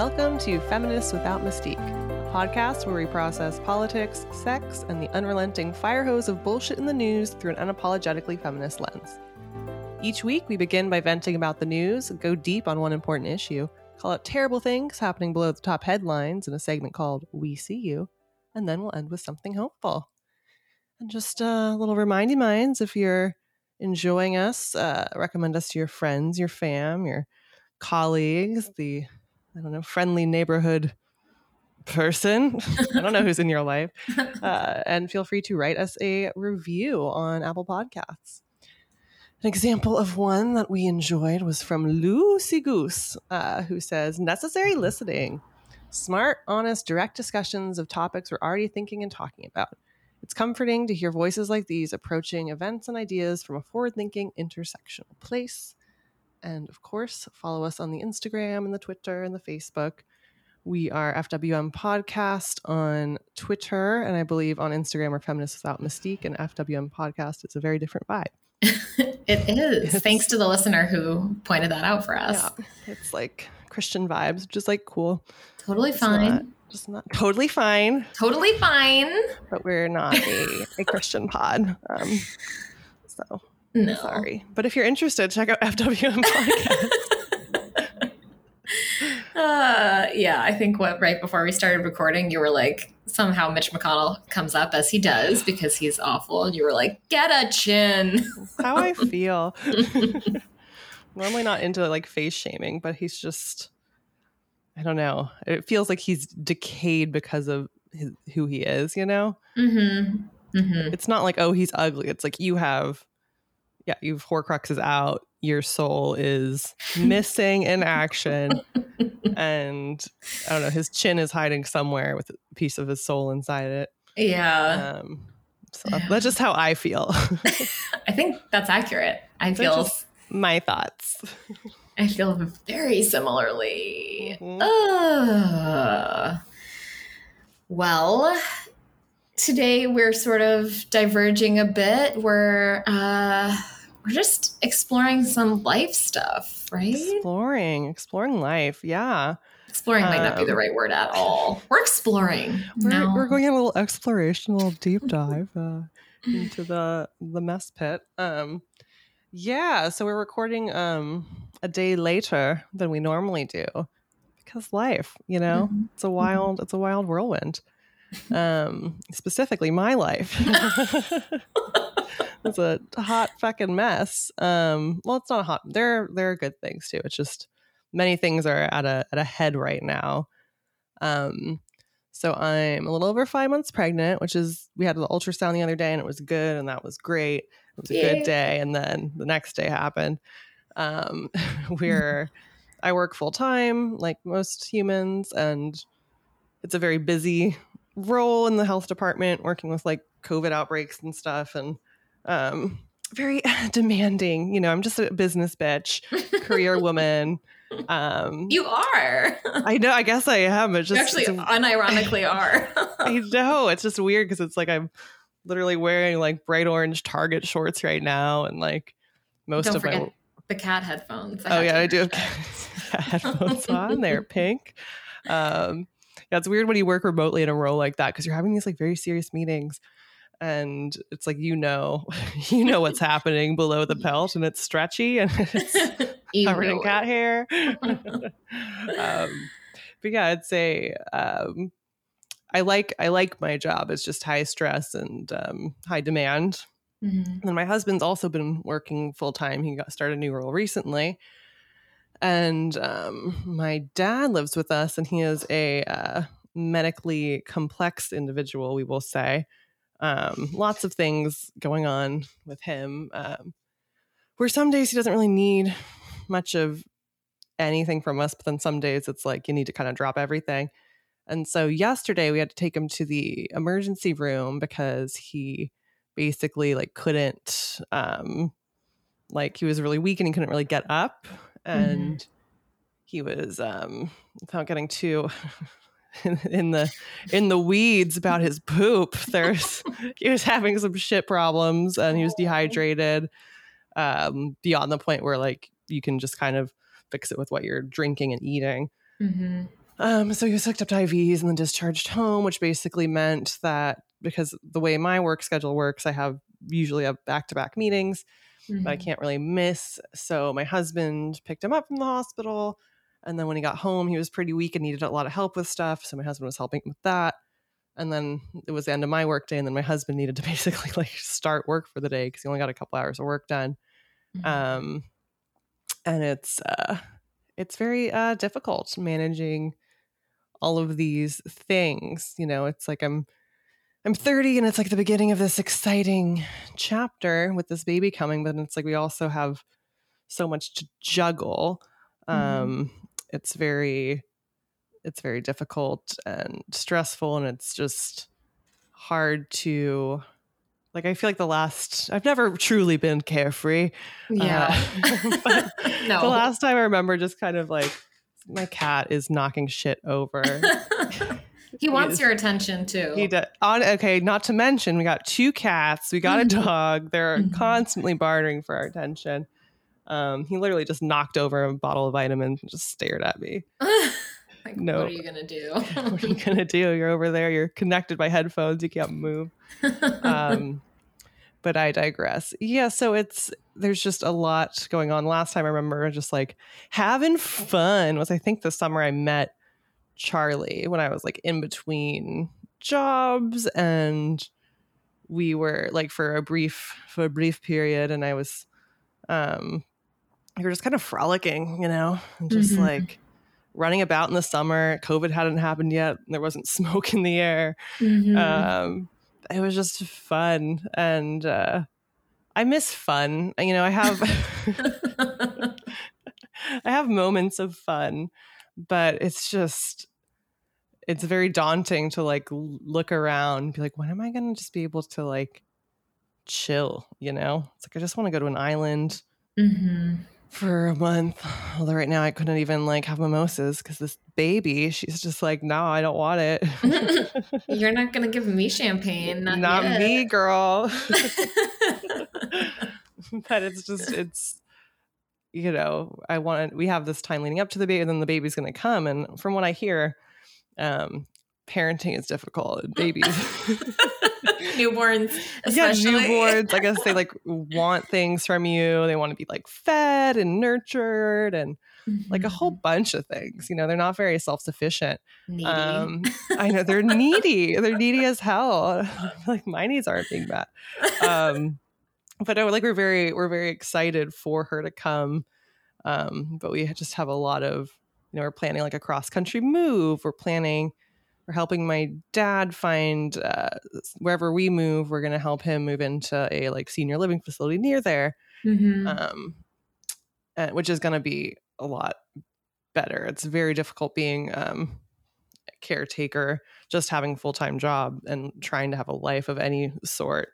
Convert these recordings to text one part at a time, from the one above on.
Welcome to Feminists Without Mystique, a podcast where we process politics, sex, and the unrelenting fire hose of bullshit in the news through an unapologetically feminist lens. Each week, we begin by venting about the news, go deep on one important issue, call out terrible things happening below the top headlines in a segment called We See You, and then we'll end with something hopeful. And just a little remindy minds if you're enjoying us, uh, recommend us to your friends, your fam, your colleagues, the I don't know, friendly neighborhood person. I don't know who's in your life. Uh, and feel free to write us a review on Apple Podcasts. An example of one that we enjoyed was from Lucy Goose, uh, who says, Necessary listening. Smart, honest, direct discussions of topics we're already thinking and talking about. It's comforting to hear voices like these approaching events and ideas from a forward thinking, intersectional place. And of course, follow us on the Instagram and the Twitter and the Facebook. We are FWM Podcast on Twitter, and I believe on Instagram we're Feminists Without Mystique, and FWM Podcast is a very different vibe. it is. It's, Thanks to the listener who pointed that out for us. Yeah, it's like Christian vibes, which is like cool. Totally It's fine. not- just not totally fine, Totally fine. but we're not a, a Christian pod. Um, so No. sorry. But if you're interested, check out FWM Podcast. Uh, yeah, I think what right before we started recording, you were like, somehow Mitch McConnell comes up as he does because he's awful. And you were like, get a chin. how I feel. Normally not into like face shaming, but he's just I don't know. It feels like he's decayed because of his, who he is, you know? Mm-hmm. Mm-hmm. It's not like oh, he's ugly. It's like you have yeah, you've horcruxes out, your soul is missing in action and I don't know, his chin is hiding somewhere with a piece of his soul inside it. Yeah. Um so that's just how I feel. I think that's accurate. I feel just my thoughts. I feel very similarly. Mhm. Uh, well, today we're sort of diverging a bit. We're uh, we're just exploring some life stuff, right? Exploring, exploring life. Yeah. Exploring might not be the Um, right word at all. We're exploring. We're, No. we're going on a little exploration, a little deep dive uh, into the the mess pit. Um, yeah, so we're recording um, a day later than we normally do because life, you know, Mhm. it's a wild, it's a wild whirlwind. Um, specifically, my life. it's a hot fucking mess. Um, well, it's not a hot. There, there are good things too. It's just many things are at a at a head right now. Um, so I'm a little over five months pregnant, which is we had the ultrasound the other day and it was good and that was great. It was a good day, and then the next day happened. Um, we're I work full time like most humans, and it's a very busy role in the health department, working with like COVID outbreaks and stuff, and um, very demanding. You know, I'm just a business bitch, career woman. Um, you are. I know. I guess I am. It's you just actually it's unironically are. I know. It's just weird because it's like I'm literally wearing like bright orange Target shorts right now, and like most Don't of my the cat headphones. oh yeah, I do have interject. headphones on. They're pink. Um, yeah, it's weird when you work remotely in a role like that because you're having these like very serious meetings, and it's like you know, you know what's happening below the pelt, and it's stretchy and it's covered in cat hair. um, but yeah, I'd say um, I like I like my job. It's just high stress and um, high demand. Mhm. And my husband's also been working full time. He got started a new role recently. And um, my dad lives with us, and he is a uh, medically complex individual, we will say. Um, lots of things going on with him. Um, where some days he doesn't really need much of anything from us, but then some days it's like you need to kind of drop everything. And so yesterday we had to take him to the emergency room because he basically like couldn't um like he was really weak and he couldn't really get up and he was um without getting too in the in the weeds about his poop there's he was having some shit problems and he was dehydrated um beyond the point where like you can just kind of fix it with what you're drinking and eating. Mhm. Um, so he was hooked up to IVs and then discharged home, which basically meant that because the way my work schedule works, I have usually have back to back meetings, mm-hmm. but I can't really miss. So my husband picked him up from the hospital. And then when he got home, he was pretty weak and needed a lot of help with stuff. So my husband was helping with that. And then it was the end of my work day. And then my husband needed to basically like start work for the day because he only got a couple hours of work done. Mm-hmm. Um, and it's, uh, it's very uh, difficult managing all of these things. You know, it's like I'm I'm 30 and it's like the beginning of this exciting chapter with this baby coming, but it's like we also have so much to juggle. Mm-hmm. Um it's very it's very difficult and stressful and it's just hard to like I feel like the last I've never truly been carefree. Yeah. Uh, no. The last time I remember just kind of like my cat is knocking shit over. he wants your attention too. He does. On okay, not to mention we got two cats, we got a mm-hmm. dog. They're mm-hmm. constantly bartering for our attention. Um, he literally just knocked over a bottle of vitamins and just stared at me. like, no. What are you gonna do? what are you gonna do? You're over there. You're connected by headphones. You can't move. Um, but I digress. Yeah, so it's there's just a lot going on. Last time I remember just like having fun was I think the summer I met Charlie when I was like in between jobs and we were like for a brief for a brief period and I was um we were just kind of frolicking, you know, and just mm-hmm. like running about in the summer. COVID hadn't happened yet. There wasn't smoke in the air. Mm-hmm. Um it was just fun and uh, I miss fun. You know, I have I have moments of fun, but it's just it's very daunting to like look around be like when am I going to just be able to like chill, you know? It's like I just want to go to an island. Mm-hmm for a month. Although right now I couldn't even like have mimosas because this baby, she's just like, no, I don't want it. You're not gonna give me champagne, not, not me, girl. but it's just it's you know, I want we have this time leading up to the baby, and then the baby's gonna come. And from what I hear, um, parenting is difficult. Babies newborns, especially. Yeah, newborns. I guess they like want things from you. They want to be like fed and nurtured and mm-hmm. like a whole mm-hmm. bunch of things. You know, they're not very self sufficient. Um, I know they're needy. They're needy as hell. like my needs aren't being met. Um, but no, like we're very we're very excited for her to come. Um, but we just have a lot of you know we're planning like a cross country move. We're planning we're helping my dad find uh, wherever we move we're going to help him move into a like senior living facility near there mm-hmm. um, and, which is going to be a lot better it's very difficult being um, a caretaker just having a full-time job and trying to have a life of any sort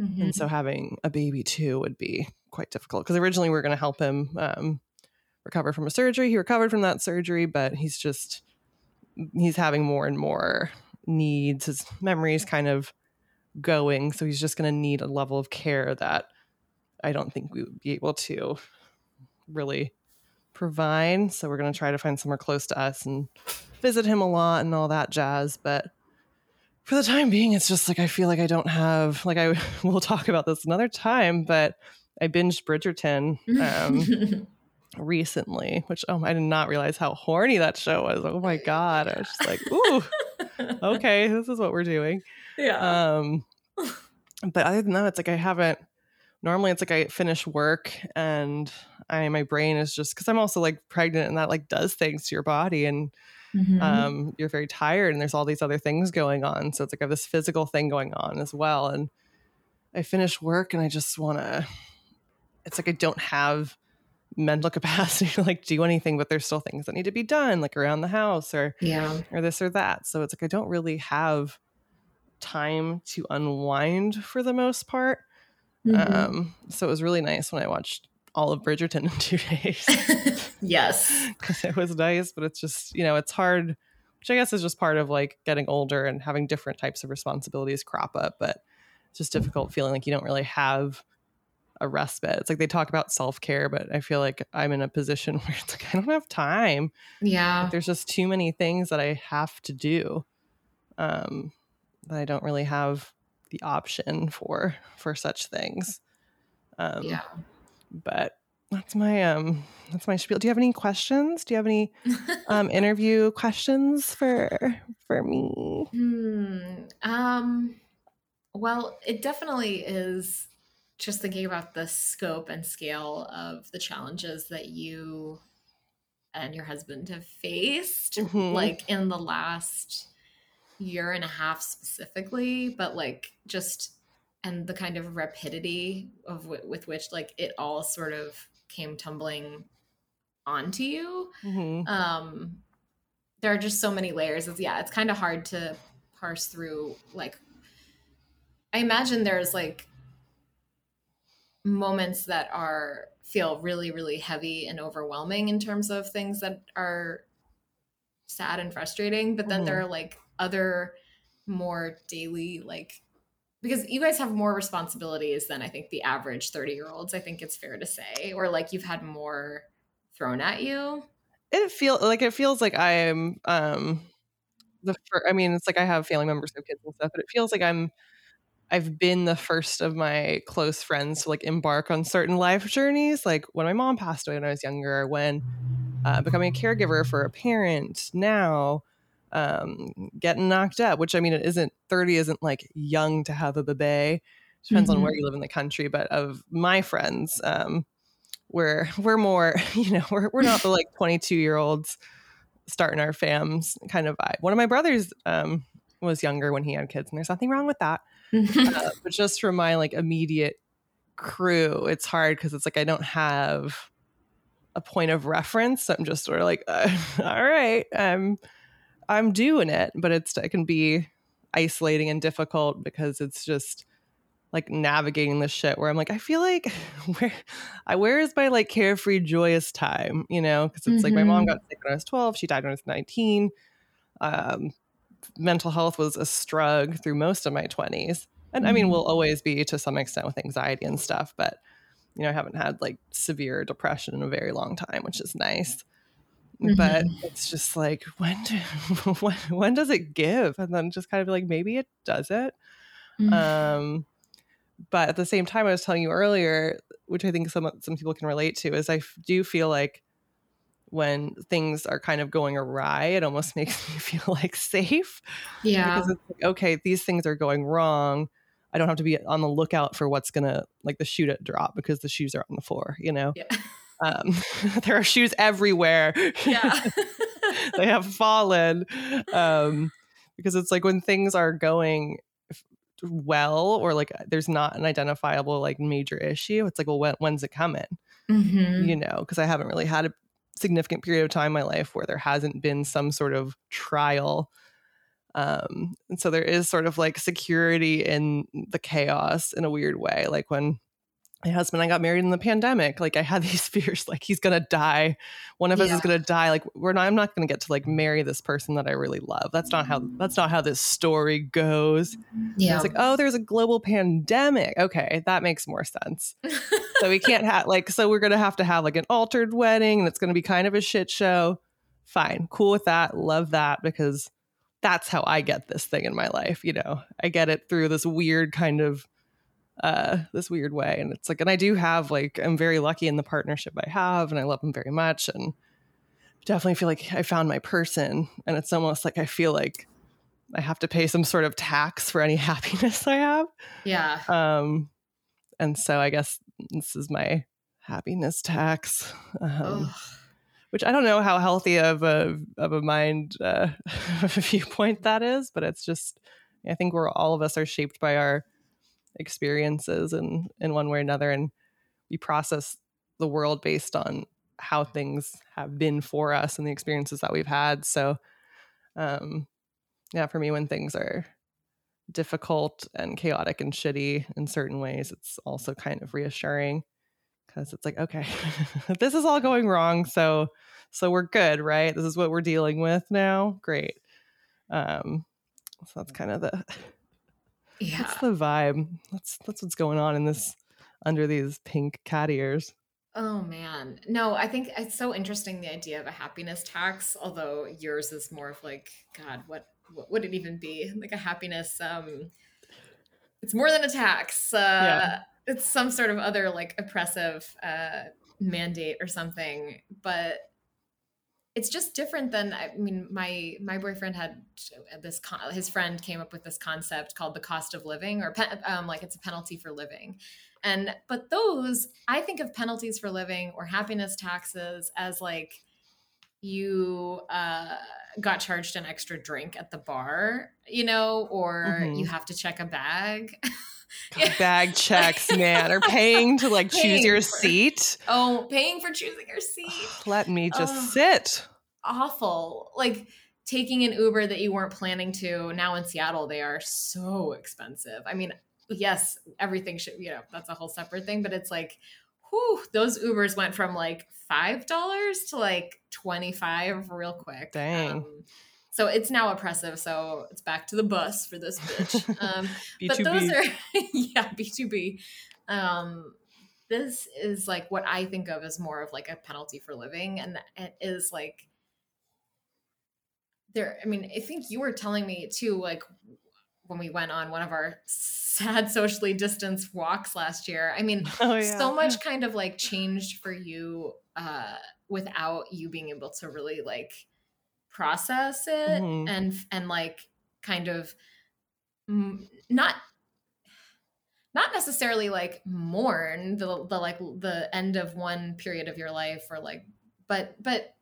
mm-hmm. and so having a baby too would be quite difficult because originally we are going to help him um, recover from a surgery he recovered from that surgery but he's just he's having more and more needs. His memory is kind of going, so he's just going to need a level of care that I don't think we would be able to really provide. So we're going to try to find somewhere close to us and visit him a lot and all that jazz. But for the time being, it's just like I feel like I don't have like I will talk about this another time, but I binged Bridgerton. Um, recently, which oh, I did not realize how horny that show was. Oh my god, I was just like, ooh, okay, this is what we're doing. Yeah. Um, but other than that, it's like I haven't. Normally, it's like I finish work and I my brain is just because I'm also like pregnant and that like does things to your body and. Mm-hmm. Um, you're very tired and there's all these other things going on. So it's like I have this physical thing going on as well. And I finish work and I just want to, it's like I don't have mental capacity to like do anything but there's still things that need to be done like around the house or yeah. or this or that. So it's like i don't really have time to unwind for the most part. Mm-hmm. um so it was really nice when i watched all of bridgerton in two days. Yes. Because it was nice but it's just you know it's hard which i guess is just part of like getting older and having different types of responsibilities crop up but it's just difficult feeling like you don't really have a respite. It's like they talk about self care, but I feel like I'm in a position where it's like I don't have time. Yeah. Like, there's just too many things that I have to do um, that I don't really have the option for for such things. Um, yeah. But that's my um that's my spiel. Do you have any questions? Do you have any um interview questions for for me? Hmm. Um. Well, it definitely is just thinking about the scope and scale of the challenges that you and your husband have faced, Mhm. like in the last year and a half specifically, but like just and the kind of rapidity of w- with which like it all sort of came tumbling onto you Mhm. um there are just so many layers it's yeah it's kind of hard to parse through like i imagine there's like moments that are feel really really heavy and overwhelming in terms of things that are sad and frustrating but then there are like other more daily like because you guys have more responsibilities than i think the average 30 year olds i think it's fair to say or like you've had more thrown at you? It feel like it feels like I'm um the fir- I mean, it's like I have family members who have kids and stuff, but it feels like I'm I've been the first of my close friends to like embark on certain life journeys. Like when my mom passed away when I was younger, when uh, becoming a caregiver for a parent now, um, getting knocked up, which I mean, it isn't 30 isn't like young to have a baby. Depends on where Mhm. you live in the country, but of my friends, um, we're we're more, you know, we're we're not the like 22 year olds starting our fams kind of vibe. One of my brothers um, was younger when he had kids, and there's nothing wrong with that. Uh, but just for my like immediate crew, it's hard because it's like I don't have a point of reference. So I'm just sort of like, uh, all right, I'm I'm doing it, but it's it can be isolating and difficult because it's just like navigating this shit where I'm like, I feel like where I where is my like carefree joyous time, you know? Because it's like my mom Mhm. got sick when I was 12, she died when I was 19. Um, mental health was a struggle through most of my 20s. And I mean, Mhm. will always be to some extent with anxiety and stuff, but you know, I haven't had like severe depression in a very long time, which is nice. But it's just like when, do, when when does it give? And then just kind of like maybe it doesn't. Mhm. Um, but at the same time, I was telling you earlier, which I think some some people can relate to, is I do feel like when things are kind of going awry, it almost makes me feel like safe yeah because it's like, okay, these things are going wrong. I don't have to be on the lookout for what's gonna like the shoe to drop because the shoes are on the floor. You know, yeah um, there are shoes everywhere. yeah they have fallen um, because it's like when things are going well or like there's not an identifiable like major issue it's like well when, when's it coming Mhm. you know because i haven't really had a significant period of time in my life where there hasn't been some sort of trial. Um and so there is sort of like security in the chaos in a weird way like when my husband and I got married in the pandemic. Like I had these fears, like he's gonna die. One of us is gonna die. Like we're not. I'm not gonna get to like marry this person that I really love. That's not how. That's not how this story goes. yeah It's like, oh, there's a global pandemic. Okay, that makes more sense. So we can't have like. So we're gonna have to have like an altered wedding, and it's gonna be kind of a shit show. Fine, cool with that. Love that because that's how I get this thing in my life. You know, I get it through this weird kind of uh this weird way. And it's like and i do have like i'm very lucky in the partnership i have and i love him very much and definitely feel like i found my person. And it's almost like i feel like i have to pay some sort of tax for any happiness i have. Yeah. Um and so i guess this is my happiness tax. Um, which i don't know how healthy of a of a mind uh viewpoint that is but it's just i think we're all of us are shaped by our experiences in in one way or another and we process the world based on how things have been for us and the experiences that we've had. So um yeah for me when things are difficult and chaotic and shitty in certain ways it's also kind of reassuring because it's like okay this is all going wrong so so we're good right? This is what we're dealing with now? Great. Um so that's kind of the yeah that's the vibe. That's that's what's going on in this under these pink cat ears. Oh man. No, I think it's so interesting the idea of a happiness tax, although yours is more of like, God, what what would it even be? Like a happiness um it's more than a tax. Uh yeah. it's some sort of other like oppressive uh mandate or something. But it's just different than I mean my my boyfriend had this con- his friend came up with this concept called the cost of living or pe- um, like it's a penalty for living and but those, I think of penalties for living or happiness taxes as like you uh, got charged an extra drink at the bar, you know, or mm-hmm. you have to check a bag. God, bag checks, man, or paying to like paying choose your for, seat. Oh, paying for choosing your seat. Let me just oh, sit. Awful. Like taking an Uber that you weren't planning to. Now in Seattle, they are so expensive. I mean, yes, everything should, you know, that's a whole separate thing, but it's like, whew, those Ubers went from like $5 to like 25 real quick. Dang. Um, so it's now oppressive. So it's back to the bus for this bitch. Um, but those are, yeah, B2B. Um, this is like what I think of as more of like a penalty for living. And it is like, there, I mean, I think you were telling me too, like when we went on one of our sad socially distanced walks last year. I mean, oh, yeah. so much kind of like changed for you uh, without you being able to really like process it mm-hmm. and and like kind of not not necessarily like mourn the the like the end of one period of your life or like but but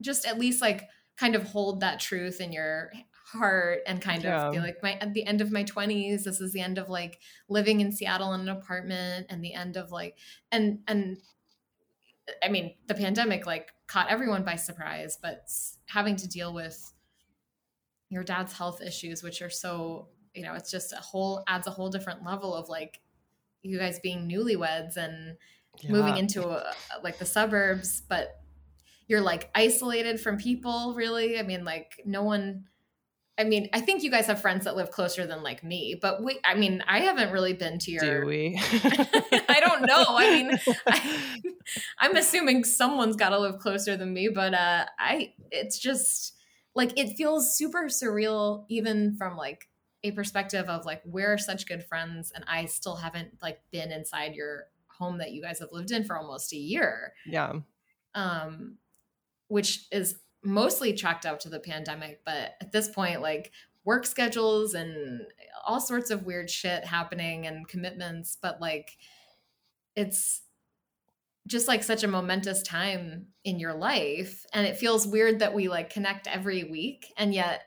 just at least like kind of hold that truth in your heart and kind yeah. of feel like my at the end of my 20s this is the end of like living in Seattle in an apartment and the end of like and and I mean the pandemic like caught everyone by surprise but having to deal with your dad's health issues which are so you know it's just a whole adds a whole different level of like you guys being newlyweds and yeah. moving into a, like the suburbs but you're like isolated from people really i mean like no one I mean, I think you guys have friends that live closer than like me, but we, I mean, I haven't really been to your. Do we? I don't know. I mean, I, am assuming someone's got to live closer than me, but uh, I, it's just like, it feels super surreal, even from like a perspective of like, we're such good friends and I still haven't like been inside your home that you guys have lived in for almost a year. Yeah. Um, which is mostly chalked up to the pandemic, but at this point, like work schedules and all sorts of weird shit happening and commitments, but like it's just like such a momentous time in your life and it feels weird that we like connect every week and yet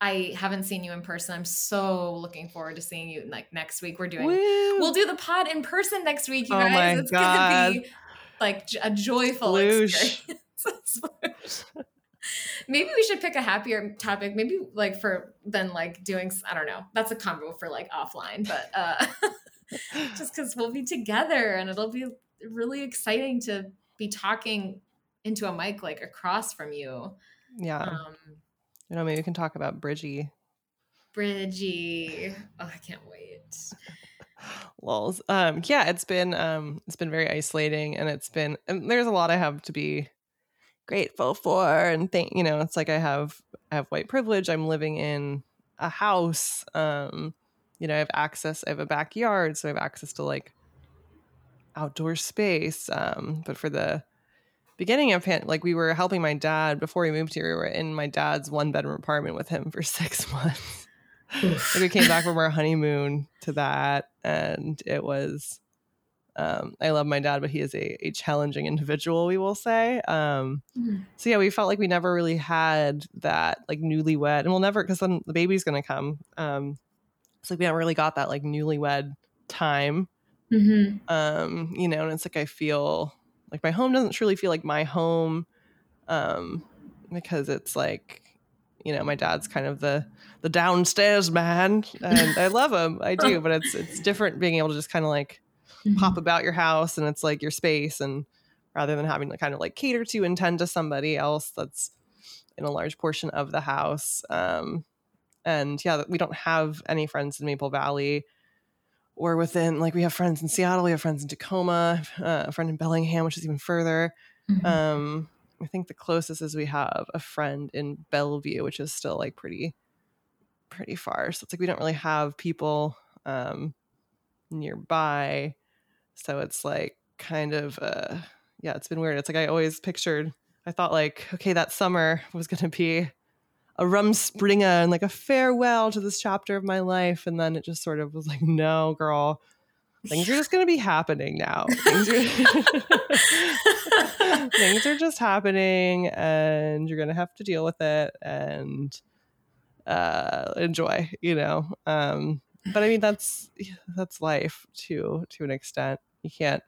I haven't seen you in person. I'm so looking forward to seeing you like next week. We're doing Woo. we'll do the pod in person next week, you oh guys. it's God. gonna be like a joyful Sploosh. experience. Maybe we should pick a happier topic. Maybe like for then like doing I don't know. That's a combo for like offline, but uh just because we'll be together and it'll be really exciting to be talking into a mic like across from you. Yeah. Um, you know, maybe we can talk about Bridgie. Bridgie. Oh, I can't wait. Lols. Um, yeah, it's been um it's been very isolating and it's been and there's a lot I have to be grateful for and think you know it's like i have i have white privilege i'm living in a house um you know i have access i have a backyard so i have access to like outdoor space um but for the beginning of like we were helping my dad before he moved here we were in my dad's one bedroom apartment with him for six months. Like we came back from our honeymoon to that and it was um, I love my dad, but he is a, a challenging individual, we will say. Um, mm-hmm. So yeah, we felt like we never really had that like newlywed, and we'll never because then the baby's gonna come. Um, it's like we haven't really got that like newlywed time. Mm-hmm. Um, you know, and it's like I feel like my home doesn't truly feel like my home, um, because it's like you know my dad's kind of the the downstairs man, and I love him, I do, but it's it's different being able to just kind of like mm-hmm. pop about your house and it's like your space and rather than having to kind of like cater to and tend to somebody else that's in a large portion of the house um and yeah we don't have any friends in maple valley or within like we have friends in Seattle, we have friends in Tacoma, uh, a friend in Bellingham, which is even further. Mm-hmm. Um, I think the closest is we have a friend in Bellevue, which is still like pretty, pretty far. So it's like we don't really have people um, nearby. So it's like kind of, uh, yeah, it's been weird. It's like I always pictured, I thought like, okay, that summer was to be a rum rumspringa and like a farewell to this chapter of my life. And then it just sort of was like, no, girl, things are just going to be happening now. Things are, things are just happening and you're going to have to deal with it and uh, enjoy, you know? Um, but I mean, that's, that's life to, to an extent. You can't,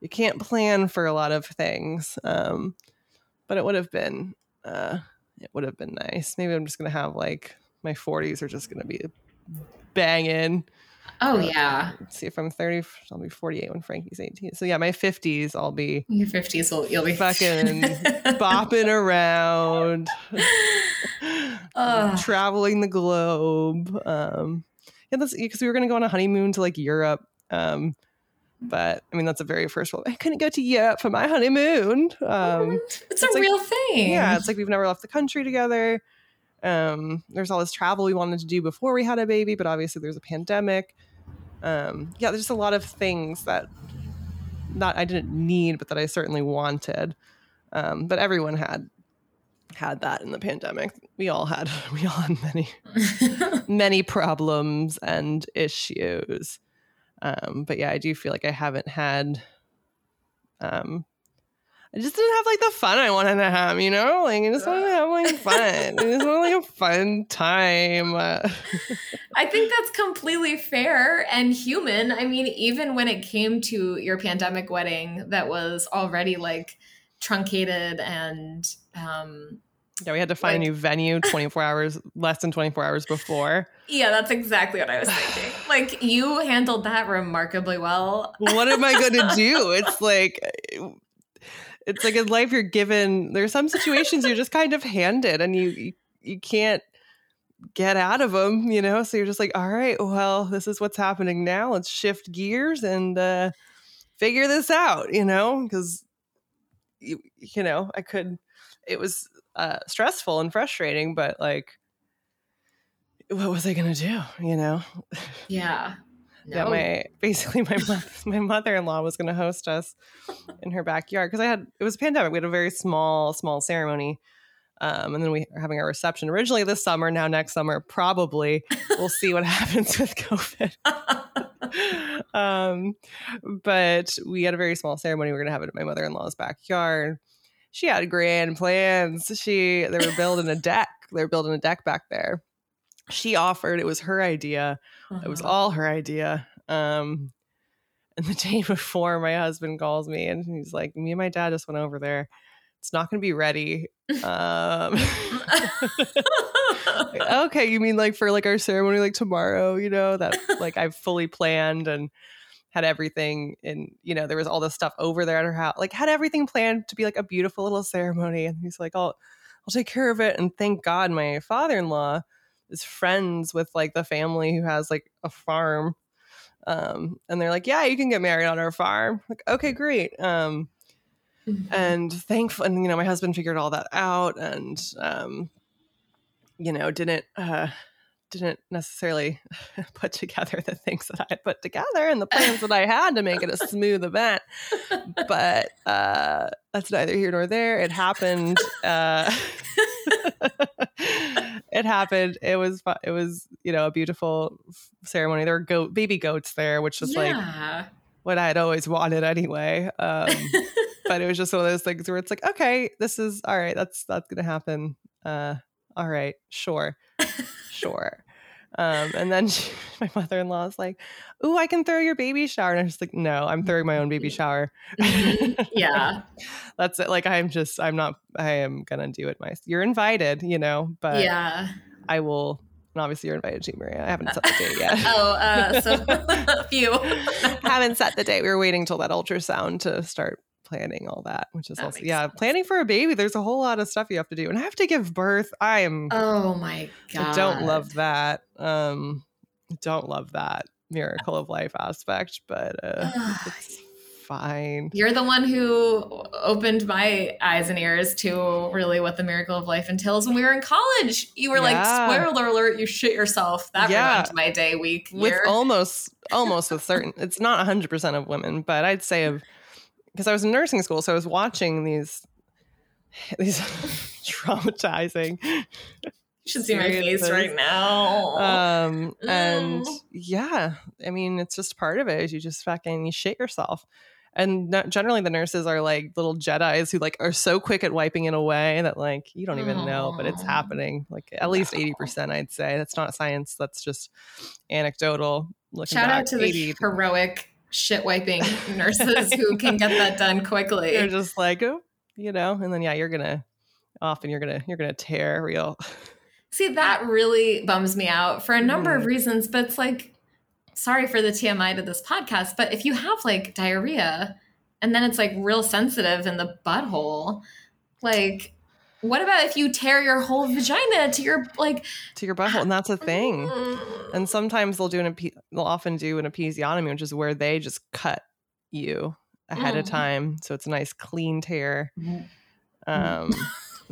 you can't plan for a lot of things. Um, but it would have been, uh, it would have been nice. Maybe I'm just gonna have like my 40s are just gonna be banging. Oh uh, yeah. see if I'm 30, I'll be 48 when Frankie's 18. So yeah, my 50s, I'll be your 50s will you'll be fucking bopping around, traveling the globe. Um, yeah, that's because we were gonna go on a honeymoon to like Europe. Um, but I mean, that's a very first world. I couldn't go to Europe for my honeymoon. Um, it's, a like, real thing. Yeah, it's like we've never left the country together. Um, there's all this travel we wanted to do before we had a baby, but obviously there's a pandemic. Um, yeah, there's just a lot of things that not I didn't need, but that I certainly wanted. Um, but everyone had had that in the pandemic. We all had we all had many many problems and issues. Um, but yeah, I do feel like I haven't had um I just didn't have like the fun I wanted to have, you know? Like I just wanted to have like fun. I just wanted like a fun time. I think that's completely fair and human. I mean, even when it came to your pandemic wedding that was already like truncated and um yeah, we had to find like, a new venue 24 hours, less than 24 hours before. Yeah, that's exactly what I was thinking. like, you handled that remarkably well. what am I going to do? It's like, it's like in life, you're given, there's some situations you're just kind of handed and you, you, you can't get out of them, you know? So you're just like, all right, well, this is what's happening now. Let's shift gears and uh, figure this out, you know? Because, you, you know, I could, it was, uh, stressful and frustrating, but like, what was I gonna do? You know? Yeah. No. Yeah, my basically my my mother in law was going to host us in her backyard because I had it was a pandemic. We had a very small small ceremony, um, and then we are having our reception originally this summer. Now next summer, probably we'll see what happens with COVID. um, but we had a very small ceremony. We are going to have it at my mother in law's backyard she had grand plans. She they were building a deck. They were building a deck back there. She offered. It was her idea. Uh-huh. It was uh-huh. all her idea. Um, and the day before, my husband calls me and he's like, "Me and my dad just went over there. It's not going to be ready." Um, okay, you mean like for like our ceremony, like tomorrow? You know that like I've fully planned and had everything and you know there was all this stuff over there at her house like had everything planned to be like a beautiful little ceremony and he's like i'll i'll take care of it and thank god my father-in-law is friends with like the family who has like a farm um and they're like yeah you can get married on our farm like okay great um mm-hmm. and thankful and you know my husband figured all that out and um you know didn't uh didn't necessarily put together the things that I had put together and the plans that I had to make it a smooth event. But uh, that's neither here nor there. It happened. Uh, it happened. It was it was you know a beautiful ceremony. There were goat baby goats there, which was yeah. like what I had always wanted anyway. Um, but it was just one of those things where it's like, okay, this is all right. That's that's gonna happen. Uh, all right, sure sure. Um, and then she, my mother in law is like, "Ooh, I can throw your baby shower," and I'm just like, "No, I'm throwing my own baby shower." Yeah, that's it. Like I'm just, I'm not, I am gonna do it myself. You're invited, you know, but yeah, I will. And obviously, you're invited to Maria. I haven't set the date yet. oh, uh, so a few. haven't set the date. We were waiting till that ultrasound to start planning all that, which is that also yeah, sense. planning for a baby. There's a whole lot of stuff you have to do, and I have to give birth. I am oh my god, I don't love that. Um, don't love that. miracle of life aspect, but uh, it's fine. You're the one who opened my eyes and ears to really what the miracle of life entails when we were in college. You were Yeah. like, spoiler alert, you shit yourself. That Yeah. ruined my day, week, with almost almost with certain it's not 100% of women but i'd say of because i was in nursing school so i was watching these these traumatizing you should see my face right now. um and Mm. yeah i mean it's just part of it is you just fucking you shit yourself and not, generally the nurses are like little jedis who like are so quick at wiping it away that like you don't even know but it's happening like at least Wow. 80% i'd say that's not science that's just anecdotal looking Shout back, out to the heroic shit wiping nurses who can get that done quickly. you're just like oh, you know and then yeah you're gonna often you're gonna you're gonna tear real See, that really bums me out for a number Mm-hmm. of reasons, but it's like, sorry for the TMI to this podcast, but if you have like diarrhea and then it's like real sensitive in the butthole, like, what about if you tear your whole vagina to your like to your butthole and that's a thing Mm. and sometimes they'll do an epi- they'll often do an episiotomy which is where they just cut you ahead of Mm. time so it's a nice clean tear Mm. um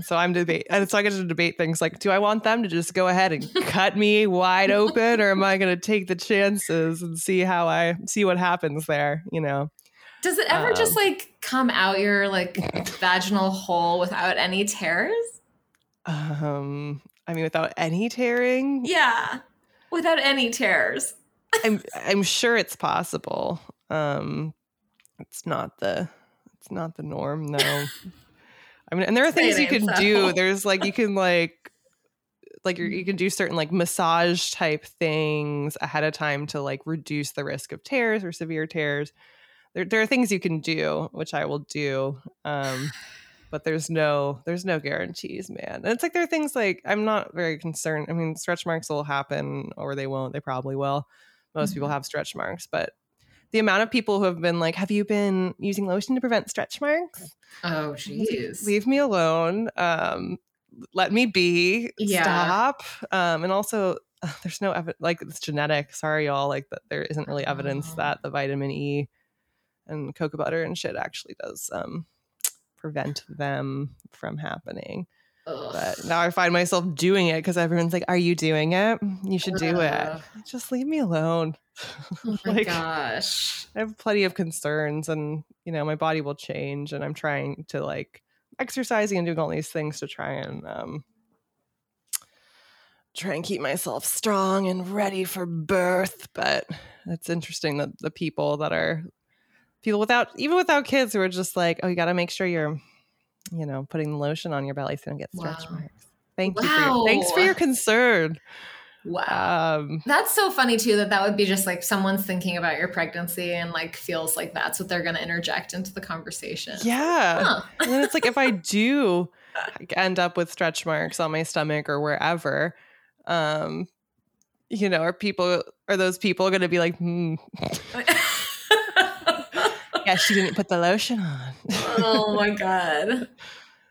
so i'm debate and so i get to debate things like do i want them to just go ahead and cut me wide open or am i going to take the chances and see how i see what happens there you know Does it ever just Um, like come out your like vaginal hole without any tears? um i mean without any tearing Yeah. Without any tears. i'm i'm sure it's possible um it's not the it's not the norm no i mean and there are things you can so. do there's like you can like like you're, you can do certain like massage type things ahead of time to like reduce the risk of tears or severe tears there, there are things you can do which i will do um but there's no there's no guarantees man and it's like there are things like i'm not very concerned i mean stretch marks will happen or they won't they probably will most people Mhm. have stretch marks but the amount of people who have been like have you been using lotion to prevent stretch marks Oh, jeez. leave me alone um let me be Yeah. stop um and also uh, there's no evidence like it's genetic sorry y'all like that there isn't really evidence Oh. that the vitamin e and cocoa butter and shit actually does um prevent them from happening. Ugh. but now i find myself doing it because everyone's like are you doing it? You should do it. Just leave me alone. Oh my like gosh. I have plenty of concerns and you know my body will change and I'm trying to like exercising and doing all these things to try and um try and keep myself strong and ready for birth but it's interesting that the people that are people without even without kids who are just like oh you got to make sure you're you know putting lotion on your belly so you don't get stretch Wow. marks thank you for your, thanks for your concern Wow. um That's so funny too that that would be just like someone's thinking about your pregnancy and like feels like that's what they're going to interject into the conversation. yeah Huh. and then it's like if I do end up with stretch marks on my stomach or wherever, um, you know, are people are those people going to be like, hmm, yeah, she didn't put the lotion on. oh my god.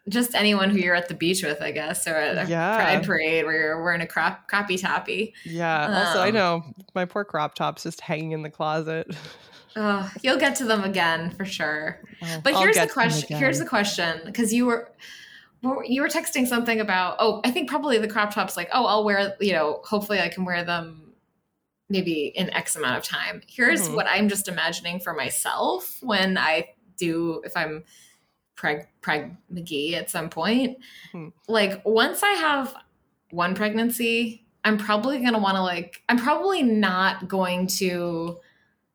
Just anyone who you're at the beach with, I guess, or at a Yeah. pride parade where you're wearing a crop crappy toppy. yeah. Also, I Um, know my poor crop top's just hanging in the closet. Oh, you'll get to them again for sure. Well, But here's the get to them question. Here's the question because you were you were texting something about oh I think probably the crop tops like oh I'll wear you know hopefully I can wear them maybe in X amount of time. Here's Mhm. what I'm just imagining for myself when I do if I'm preg preg McGee at some point. Mhm. Like once I have one pregnancy, I'm probably gonna want to like I'm probably not going to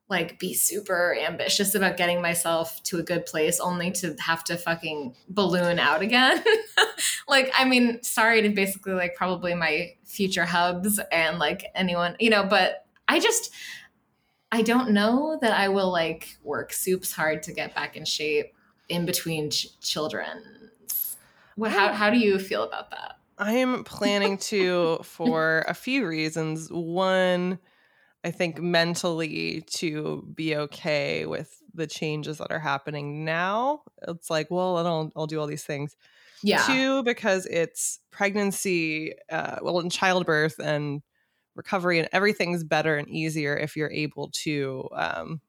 like be super ambitious about getting myself to a good place only to have to fucking balloon out again. like I mean, sorry to basically like probably my future hubs and like anyone, you know, but I just I don't know that I will like work soups hard to get back in shape in between ch- children. What, how, how do you feel about that? I am planning to for a few reasons. One, I think mentally to be okay with the changes that are happening now. It's like, well, I'll I'll do all these things. Yeah. Two, because it's pregnancy, uh, well, in childbirth and recovery and everything's better and easier if you're able to um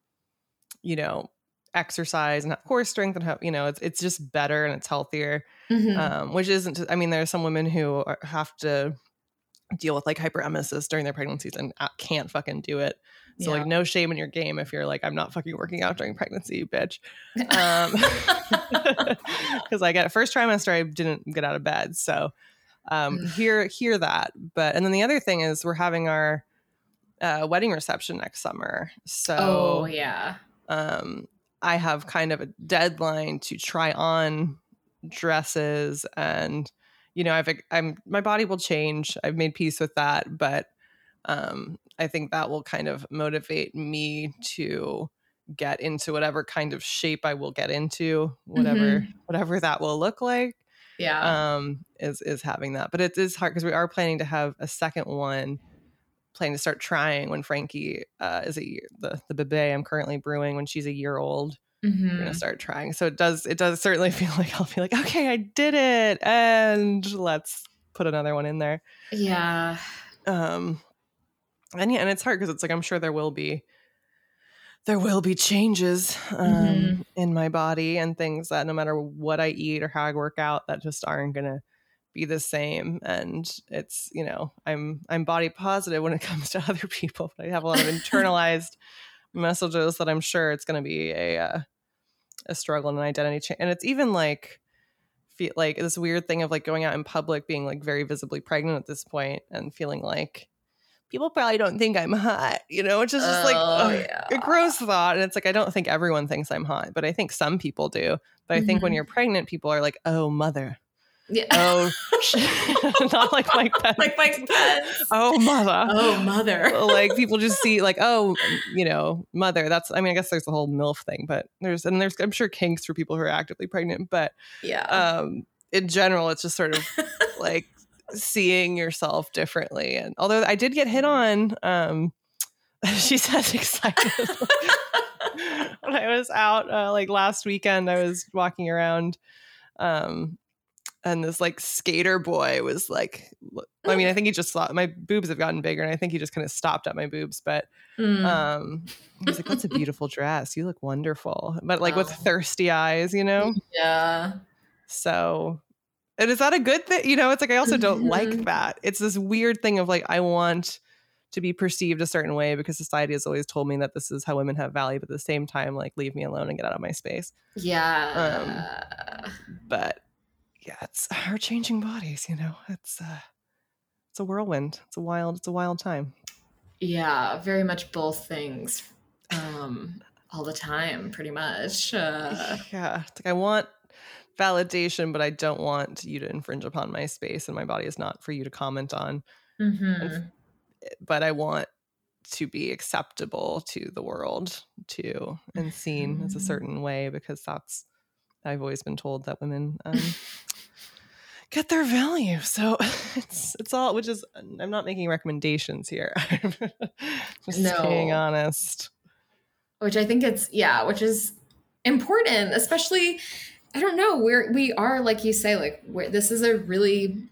you know exercise and have core strength and have you know it's it's just better and it's healthier Mhm. um which isn't i mean there are some women who are, have to deal with like hyperemesis during their pregnancies and uh, can't fucking do it so Yeah. like no shame in your game if you're like i'm not fucking working out during pregnancy you bitch um because like at first trimester i didn't get out of bed so um hear hear that but and then the other thing is we're having our uh, wedding reception next summer so oh yeah. um i have kind of a deadline to try on dresses and you know i've i'm my body will change. I've made peace with that but um i think that will kind of motivate me to get into whatever kind of shape i will get into whatever whatever that will look like Yeah. um is is having that. But it is hard because we are planning to have a second one planning to start trying when frankie uh is a year the the bebe i'm currently brewing when she's a year old we're Mhm. gonna start trying so it does it does certainly feel like i'll be like okay i did it and let's put another one in there Yeah. um and yeah and it's hard because it's like i'm sure there will be there will be changes um Mhm. in my body and things that no matter what i eat or how i work out that just aren't gonna be the same and it's you know i'm i'm body positive when it comes to other people but i have a lot of internalized messages that i'm sure it's going to be a uh, a struggle and an identity change and it's even like feel like this weird thing of like going out in public being like very visibly pregnant at this point and feeling like people probably don't think i'm hot you know which is just like Oh, ugh, yeah. a gross thought and it's like i don't think everyone thinks i'm hot but i think some people do but i think when Mhm. you're pregnant people are like oh mother Yeah. oh shit. not like mike Pence. like Mike Pence. oh mother Oh, mother. like people just see like oh you know mother that's i mean i guess there's the whole milf thing but there's and there's i'm sure kinks for people who are actively pregnant but yeah. um in general it's just sort of like seeing yourself differently and although i did get hit on um she says excited when i was out uh, like last weekend i was walking around um and this like skater boy was like i mean i think he just saw my boobs have gotten bigger and i think he just kind of stopped at my boobs but Mm. um he was like that's a beautiful dress you look wonderful but like with Oh. thirsty eyes you know yeah. so, and is that a good thing? You know, it's like I also don't like Mhm. that. It's this weird thing of like I want to be perceived a certain way because society has always told me that this is how women have value, but at the same time, like leave me alone and get out of my space. Yeah. um, But yeah, it's our changing bodies. You know, it's uh, it's a whirlwind. It's a wild. It's a wild time. yeah. Very much both things. Um, all the time, pretty much. Uh, yeah, it's like I want validation, but I don't want you to infringe upon my space, and my body is not for you to comment on. mhm. but I want to be acceptable to the world too and seen as a Mhm. certain way because that's I've always been told that women um, get their value. So it's it's all which is I'm not making recommendations here. I'm just being honest. which I think it's yeah, which is important, especially I don't know, we're we are like you say like this is a really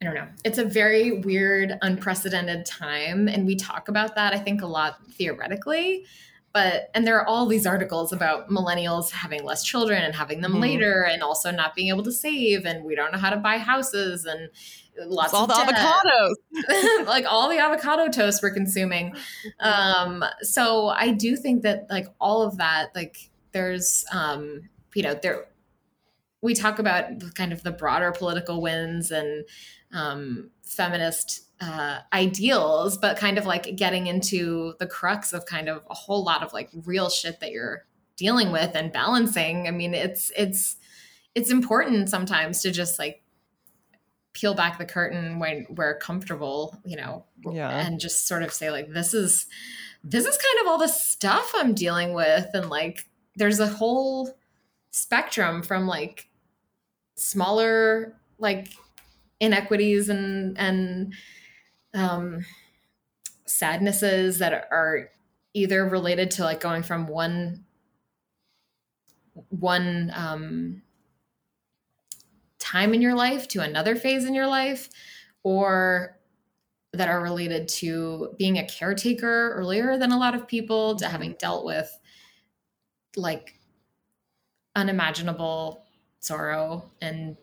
I don't know. It's a very weird, unprecedented time and we talk about that I think a lot theoretically, but and there are all these articles about millennials having less children and having them Mhm. later and also not being able to save and we don't know how to buy houses and lots It's all of the debt avocados. like all the avocado toast we're consuming. Um, so I do think that like all of that, like there's um, you know, there we talk about the- kind of the broader political wins and um feminist uh ideals, but kind of like getting into the crux of kind of a whole lot of like real shit that you're dealing with and balancing. I mean, it's it's it's important sometimes to just like peel back the curtain when we're comfortable, you know, Yeah. and just sort of say like this is this is kind of all the stuff I'm dealing with and like there's a whole spectrum from like smaller like inequities and and um sadnesses that are either related to like going from one one um time in your life to another phase in your life or that are related to being a caretaker earlier than a lot of people, to having dealt with like unimaginable sorrow and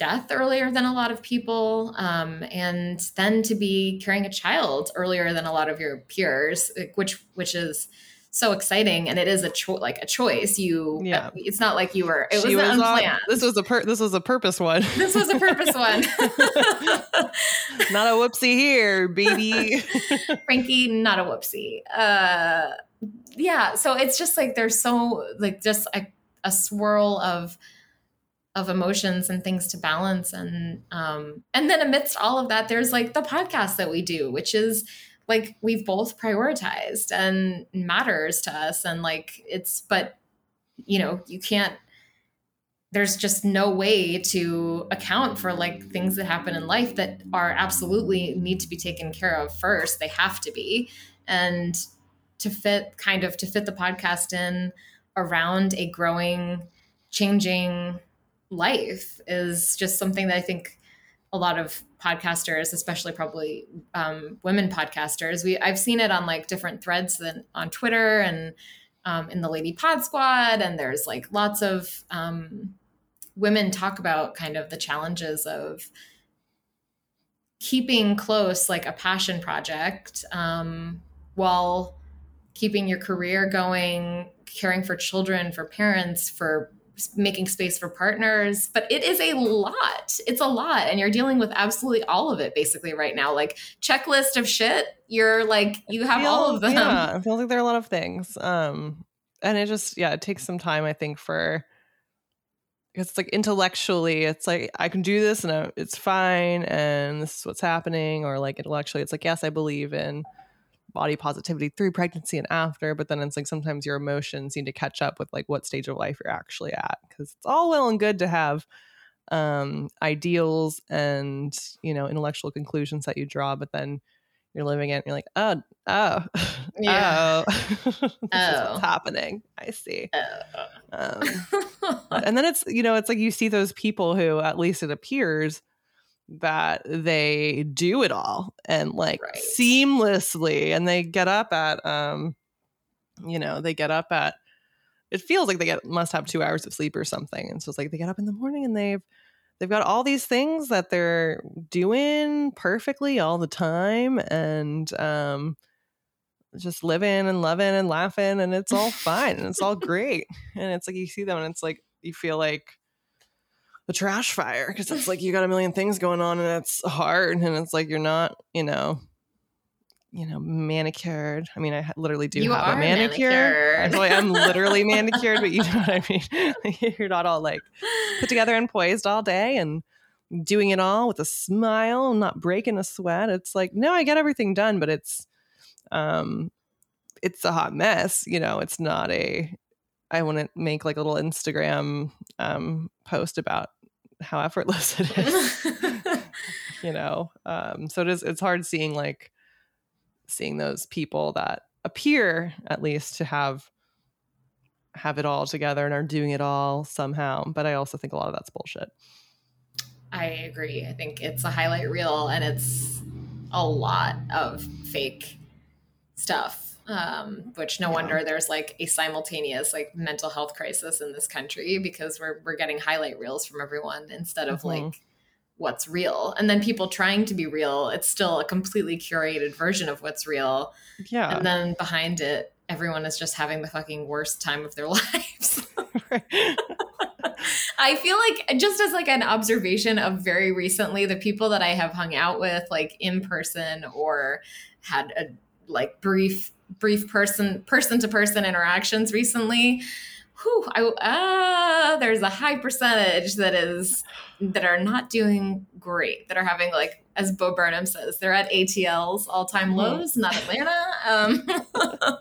death earlier than a lot of people um, and then to be carrying a child earlier than a lot of your peers which which is so exciting and it is a cho- like a choice. You yeah. it's not like you were it was, was unplanned. this was a per- this was a purpose one. This was a purpose one. Not a whoopsie here baby. Frankie not a whoopsie. Uh yeah so it's just like there's so like just a, a swirl of of emotions and things to balance. And um and then amidst all of that there's like the podcast that we do which is like we've both prioritized and matters to us. And like it's but you know you can't there's just no way to account for like things that happen in life that are absolutely need to be taken care of first. They have to be. And to fit kind of to fit the podcast in around a growing changing life is just something that i think a lot of podcasters, especially probably um, women podcasters. We I've seen it on like different threads than on Twitter and um, in the Lady Pod Squad, and there's like lots of um, women talk about kind of the challenges of keeping close like a passion project um, while keeping your career going, caring for children, for parents, for making space for partners but it is a lot. It's a lot and you're dealing with absolutely all of it basically right now. Like checklist of shit you're like you have feel, all of them. yeah it feels like there are a lot of things um and it just yeah it takes some time i think for it's like intellectually it's like i can do this and it's fine and this is what's happening or like intellectually it's like yes i believe in body positivity through pregnancy and after but then it's like sometimes your emotions need to catch up with like what stage of life you're actually at because it's all well and good to have um ideals and you know intellectual conclusions that you draw but then you're living it and you're like oh oh yeah. oh this oh. what's happening i see oh. um, and then it's you know it's like you see those people who at least it appears that they do it all and like right. seamlessly and they get up at um you know they get up at it feels like they get must have two hours of sleep or something and so it's like they get up in the morning and they've they've got all these things that they're doing perfectly all the time and um just living and loving and laughing and it's all fine and it's all great and it's like you see them and it's like you feel like the trash fire because it's like you got a million things going on and it's hard and it's like you're not you know you know manicured. I mean i literally do you have a manicure. manicured. i am literally manicured but you know what i mean? You're not all like put together and poised all day and doing it all with a smile not breaking a sweat. It's like no i get everything done but it's um it's a hot mess you know? It's not a i want to make like a little instagram um post about how effortless it is you know um so it is it's hard seeing like seeing those people that appear at least to have have it all together and are doing it all somehow but i also think a lot of that's bullshit. I agree. I think it's a highlight reel and it's a lot of fake stuff um, which no yeah. wonder there's like a simultaneous like mental health crisis in this country because we're we're getting highlight reels from everyone instead of mm-hmm. like what's real. And then people trying to be real, it's still a completely curated version of what's real. Yeah. And then behind it, everyone is just having the fucking worst time of their lives. I feel like just as like an observation of very recently the people that I have hung out with like in person or had a like brief brief person person to person interactions recently whew, I, uh, there's a high percentage that is that are not doing great that are having like as bo burnham says they're at atl's all-time mm-hmm. lows not atlanta um,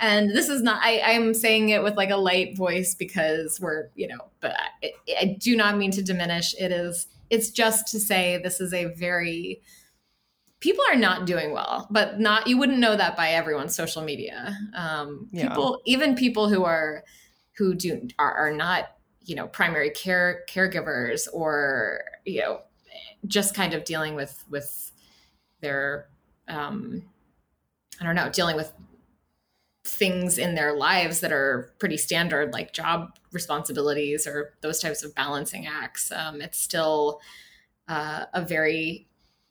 and this is not I, i'm saying it with like a light voice because we're you know but I, I do not mean to diminish it is it's just to say this is a very people are not doing well, but not you wouldn't know that by everyone's social media. Um, yeah. People, even people who are who do are, are not you know primary care caregivers or you know just kind of dealing with with they're um, I don't know, dealing with things in their lives that are pretty standard, like job responsibilities or those types of balancing acts. Um, it's still uh, a very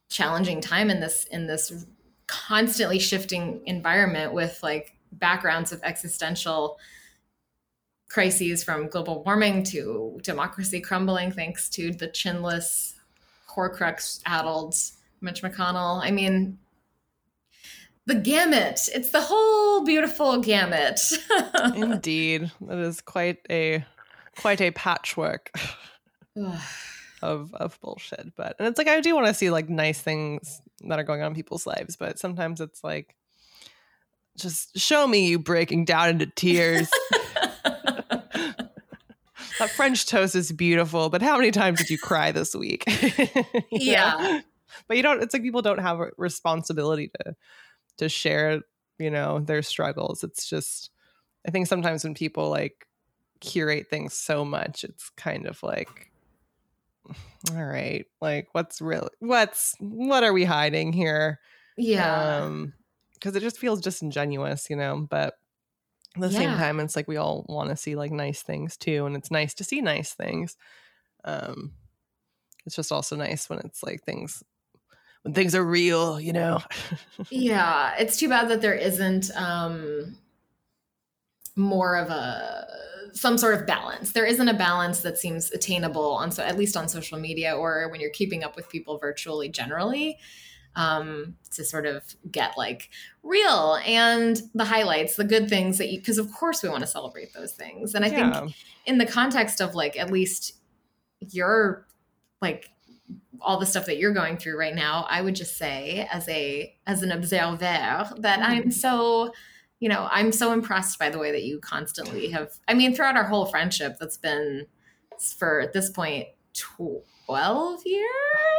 challenging time in this in this constantly shifting environment with like backgrounds of existential crises from global warming to democracy crumbling thanks to the chinless horcrux addled mitch mcconnell. I mean the gamut. It's the whole beautiful gamut. Indeed. It is quite a quite a patchwork of of bullshit. But and it's like I do want to see like nice things that are going on in people's lives, but sometimes it's like just show me you breaking down into tears. that French toast is beautiful, but how many times did you cry this week? yeah. Know? But you don't it's like people don't have a responsibility to to share, you know, their struggles. It's just I think sometimes when people like curate things so much, it's kind of like all right like what's really what's what are we hiding here? Yeah. Um because it just feels disingenuous you know but at the yeah. same time it's like we all want to see like nice things too and it's nice to see nice things. Um it's just also nice when it's like things when things are real you know? Yeah it's too bad that there isn't um more of a some sort of balance. There isn't a balance that seems attainable on so at least on social media or when you're keeping up with people virtually generally um, to sort of get like real and the highlights, the good things that you because of course we want to celebrate those things. And I yeah. think in the context of like at least your like all the stuff that you're going through right now, I would just say as a as an observer that mm-hmm. I'm so you know, I'm so impressed by the way that you constantly have. I mean, throughout our whole friendship, that's been for at this point 12 years.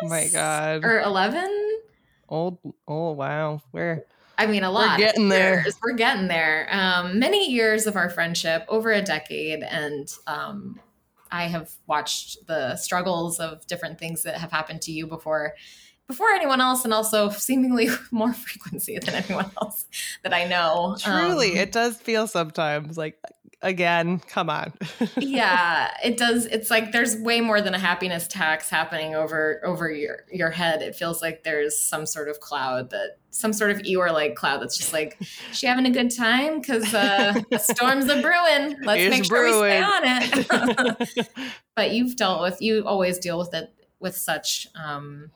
Oh my God. Or 11? Old. Oh, wow. Where? I mean, a lot. We're getting there. We're getting there. Um, many years of our friendship, over a decade. And um, I have watched the struggles of different things that have happened to you before before anyone else and also seemingly more frequency than anyone else that I know. Truly, um, it does feel sometimes like again, come on. yeah, it does. It's like there's way more than a happiness tax happening over over your your head. It feels like there's some sort of cloud that some sort of Eeyore like cloud that's just like she having a good time because uh, the storms a brewing. Let's it's make sure brewing. we stay on it. but you've dealt with you always deal with it with such um,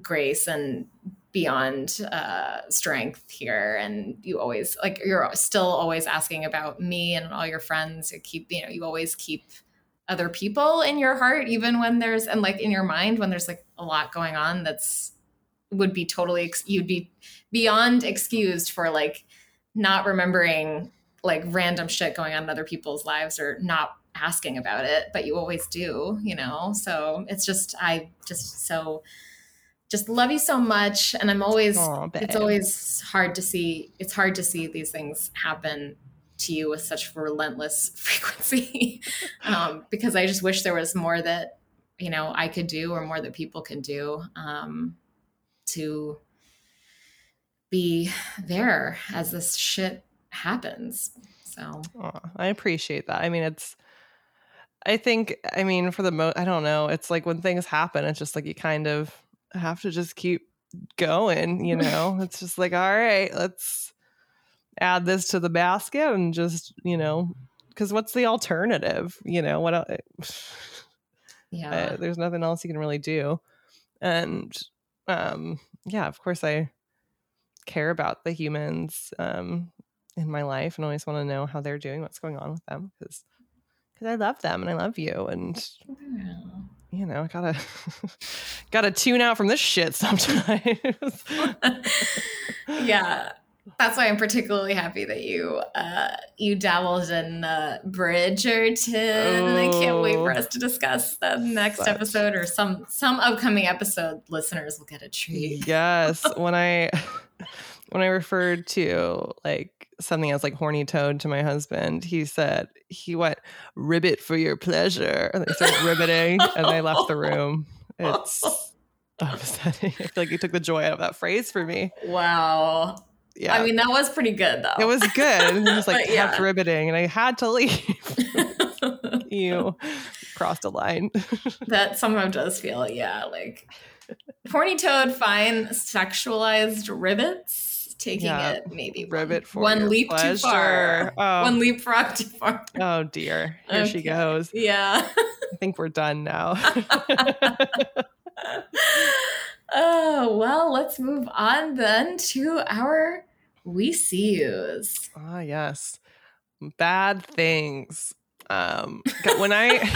grace and beyond uh, strength here. And you always like you're still always asking about me and all your friends. You keep you know you always keep other people in your heart even when there's and like in your mind when there's like a lot going on that's would be totally you'd be beyond excused for like not remembering like random shit going on in other people's lives or not asking about it. But you always do you know? So it's just i just so just love you so much. And i'm always it's always hard to see it's hard to see these things happen to you with such relentless frequency. Um, because i just wish there was more that you know i could do or more that people can do um, to be there as this shit happens. So. I appreciate that. I mean it's i think i mean for the most i don't know. It's like when things happen it's just like you kind of have to just keep going, you know? it's just like, all right, let's add this to the basket and just, you know, because what's the alternative? You know, what else? Yeah. Uh, there's nothing else you can really do. And um, yeah, of course, I care about the humans um, in my life and always want to know how they're doing, what's going on with them because because I love them and I love you and yeah you know, I gotta gotta tune out from this shit sometimes. yeah. That's why I'm particularly happy that you uh, you dabbled in uh, Bridgerton. Oh, I can't wait for us to discuss the next such. episode or some some upcoming episode. Listeners will get a treat. Yes, when I when I referred to like something as like horny toad to my husband, he said he went ribbit for your pleasure, and they started ribbiting, and they left the room. It's upsetting. I feel like you took the joy out of that phrase for me. Wow. Yeah. I mean, that was pretty good though. it was good. It was like But yeah. kept riveting and I had to leave. you crossed a line. that somehow does feel, yeah, like horny toad, fine. Sexualized rivets, taking Yeah, it maybe one- Rivet for one leap too far. pleasure. Oh, One leapfrog too far. oh dear. Here she goes. Yeah. I think we're done now. oh, well, let's move on then to our We See Yous. Ah, yes. Bad things. Um, when I.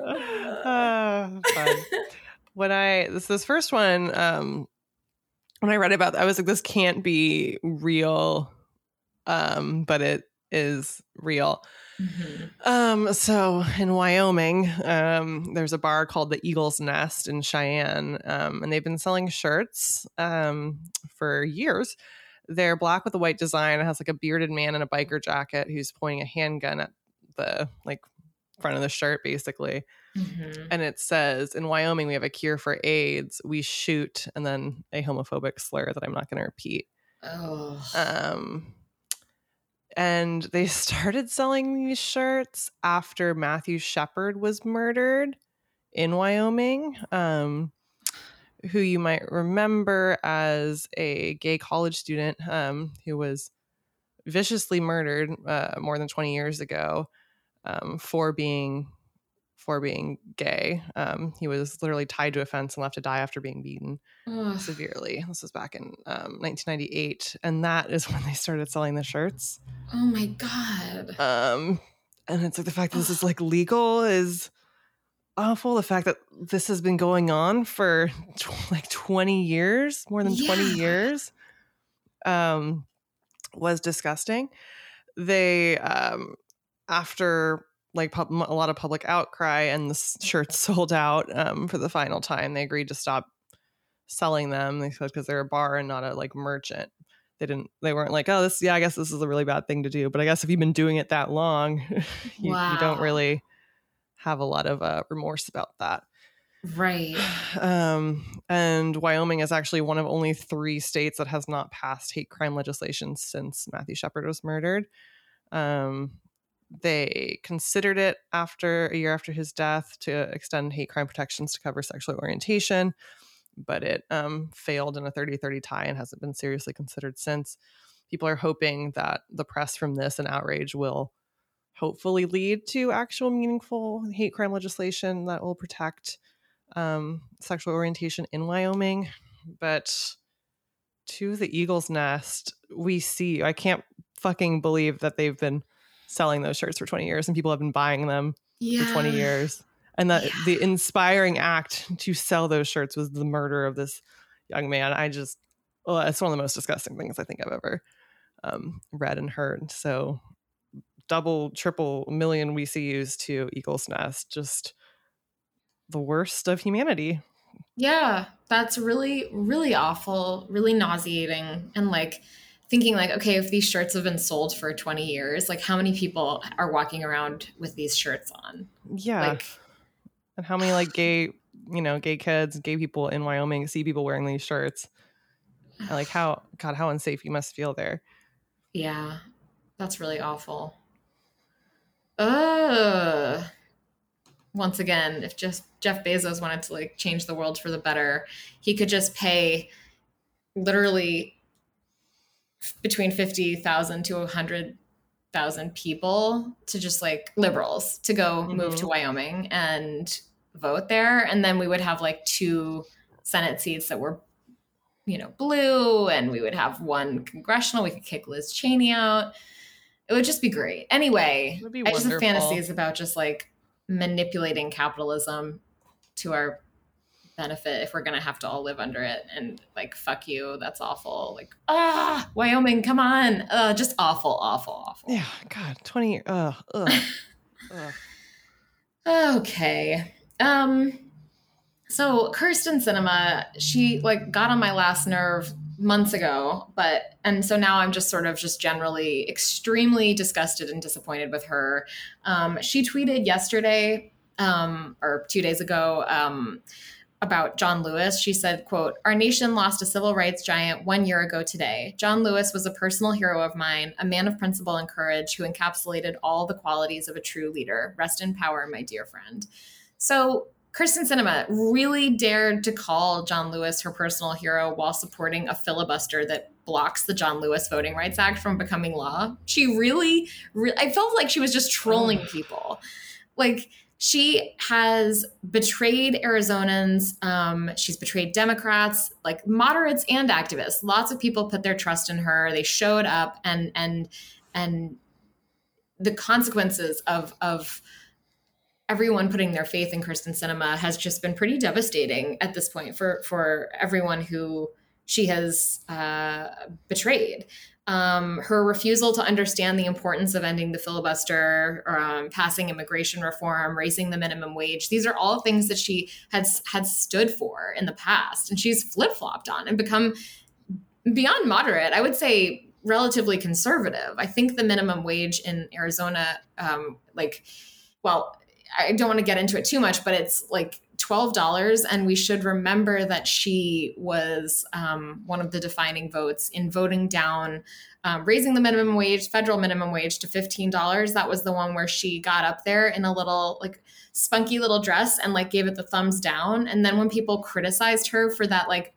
Fun. When I this this first one, um, when I read about, I was like, this can't be real, um, but it is real. Mhm. Um, so in Wyoming, um, there's a bar called the Eagle's Nest in Cheyenne, um, and they've been selling shirts um, for years. They're black with a white design. It has like a bearded man in a biker jacket who's pointing a handgun at the like front of the shirt, basically. Mhm. And it says, "In Wyoming, we have a cure for AIDS. We shoot," and then a homophobic slur that I'm not going to repeat. Oh. Um, and they started selling these shirts after Matthew Shepard was murdered in Wyoming, um, who you might remember as a gay college student um, who was viciously murdered uh, more than 20 years ago um, for being for being gay. Um, he was literally tied to a fence and left to die after being beaten Ugh. severely. This was back in um, 1998, and that is when they started selling the shirts. Oh my god. Um, and it's like the fact that this is like legal is awful. The fact that this has been going on for tw- like 20 years, more than 20 Yeah. years, um, was disgusting. They um, after like pub- a lot of public outcry and the shirts sold out um, for the final time, they agreed to stop selling them. They said because they're a bar and not a like merchant. They didn't. They weren't like, oh, this. Yeah, I guess this is a really bad thing to do. But I guess if you've been doing it that long, you, you don't really have a lot of uh, remorse about that. Right. Um, and Wyoming is actually one of only three states that has not passed hate crime legislation since Matthew Shepard was murdered. Um, they considered it after a year after his death to extend hate crime protections to cover sexual orientation, but it um, failed in a 30 30 tie and hasn't been seriously considered since. People are hoping that the press from this and outrage will hopefully lead to actual meaningful hate crime legislation that will protect um, sexual orientation in Wyoming. But to the Eagle's Nest, we see, I can't fucking believe that they've been selling those shirts for 20 years and people have been buying them Yeah. for 20 years. And that Yeah. the inspiring act to sell those shirts was the murder of this young man. I just, well, it's one of the most disgusting things I think I've ever um, read and heard. So double, triple million we see used to Eagle's Nest, just the worst of humanity. Yeah, that's really, really awful, really nauseating. And like thinking like, okay, if these shirts have been sold for 20 years, like how many people are walking around with these shirts on? Yeah. Like and how many like gay, you know, gay kids, gay people in Wyoming see people wearing these shirts? And, like how, God, how unsafe you must feel there. Yeah, that's really awful. Ugh. Once again, if just Jeff Bezos wanted to like change the world for the better, he could just pay literally between 50,000 to 100,000 people to just like liberals to go move to Wyoming and vote there and then we would have like two senate seats that were you know, blue, and we would have one congressional. We could kick Liz Cheney out. It would just be great. Anyway, be I just have fantasies about just like manipulating capitalism to our benefit if we're gonna have to all live under it. And like, fuck you, that's awful. Like, ah, Wyoming, come on, uh, just awful, awful, awful. Yeah, God, 20 years. Ugh, ugh, ugh. Okay. Um so Kyrsten Sinema, she like got on my last nerve months ago, but and so now I'm just sort of just generally extremely disgusted and disappointed with her. Um she tweeted yesterday um, or two days ago. Um, about John Lewis. She said, quote, Our nation lost a civil rights giant one year ago today. John Lewis was a personal hero of mine, a man of principle and courage who encapsulated all the qualities of a true leader. Rest in power, my dear friend. So Kyrsten Sinema really dared to call John Lewis her personal hero while supporting a filibuster that blocks the John Lewis Voting Rights Act from becoming law. She really, re- I felt like she was just trolling people. Like, she has betrayed Arizonans. Um, she's betrayed Democrats, like moderates and activists. Lots of people put their trust in her. They showed up, and and and the consequences of of everyone putting their faith in Kyrsten Sinema has just been pretty devastating at this point for for everyone who she has uh, betrayed um, her refusal to understand the importance of ending the filibuster, um, passing immigration reform, raising the minimum wage. These are all things that she had had stood for in the past, and she's flip flopped on and become beyond moderate. I would say relatively conservative. I think the minimum wage in Arizona, um, like, well, I don't want to get into it too much, but it's like $12 and we should remember that she was um, one of the defining votes in voting down um, raising the minimum wage federal minimum wage to $15 that was the one where she got up there in a little like spunky little dress and like gave it the thumbs down. And then when people criticized her for that like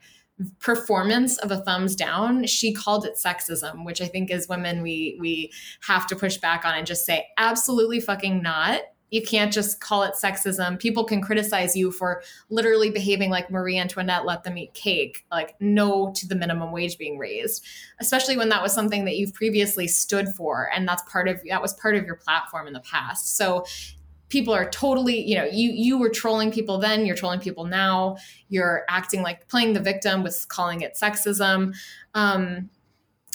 performance of a thumbs down she called it sexism which i think as women we we have to push back on and just say absolutely fucking not you can't just call it sexism. People can criticize you for literally behaving like Marie Antoinette let them eat cake, like no to the minimum wage being raised, especially when that was something that you've previously stood for and that's part of that was part of your platform in the past. So people are totally you know you you were trolling people then you're trolling people now you're acting like playing the victim with calling it sexism um,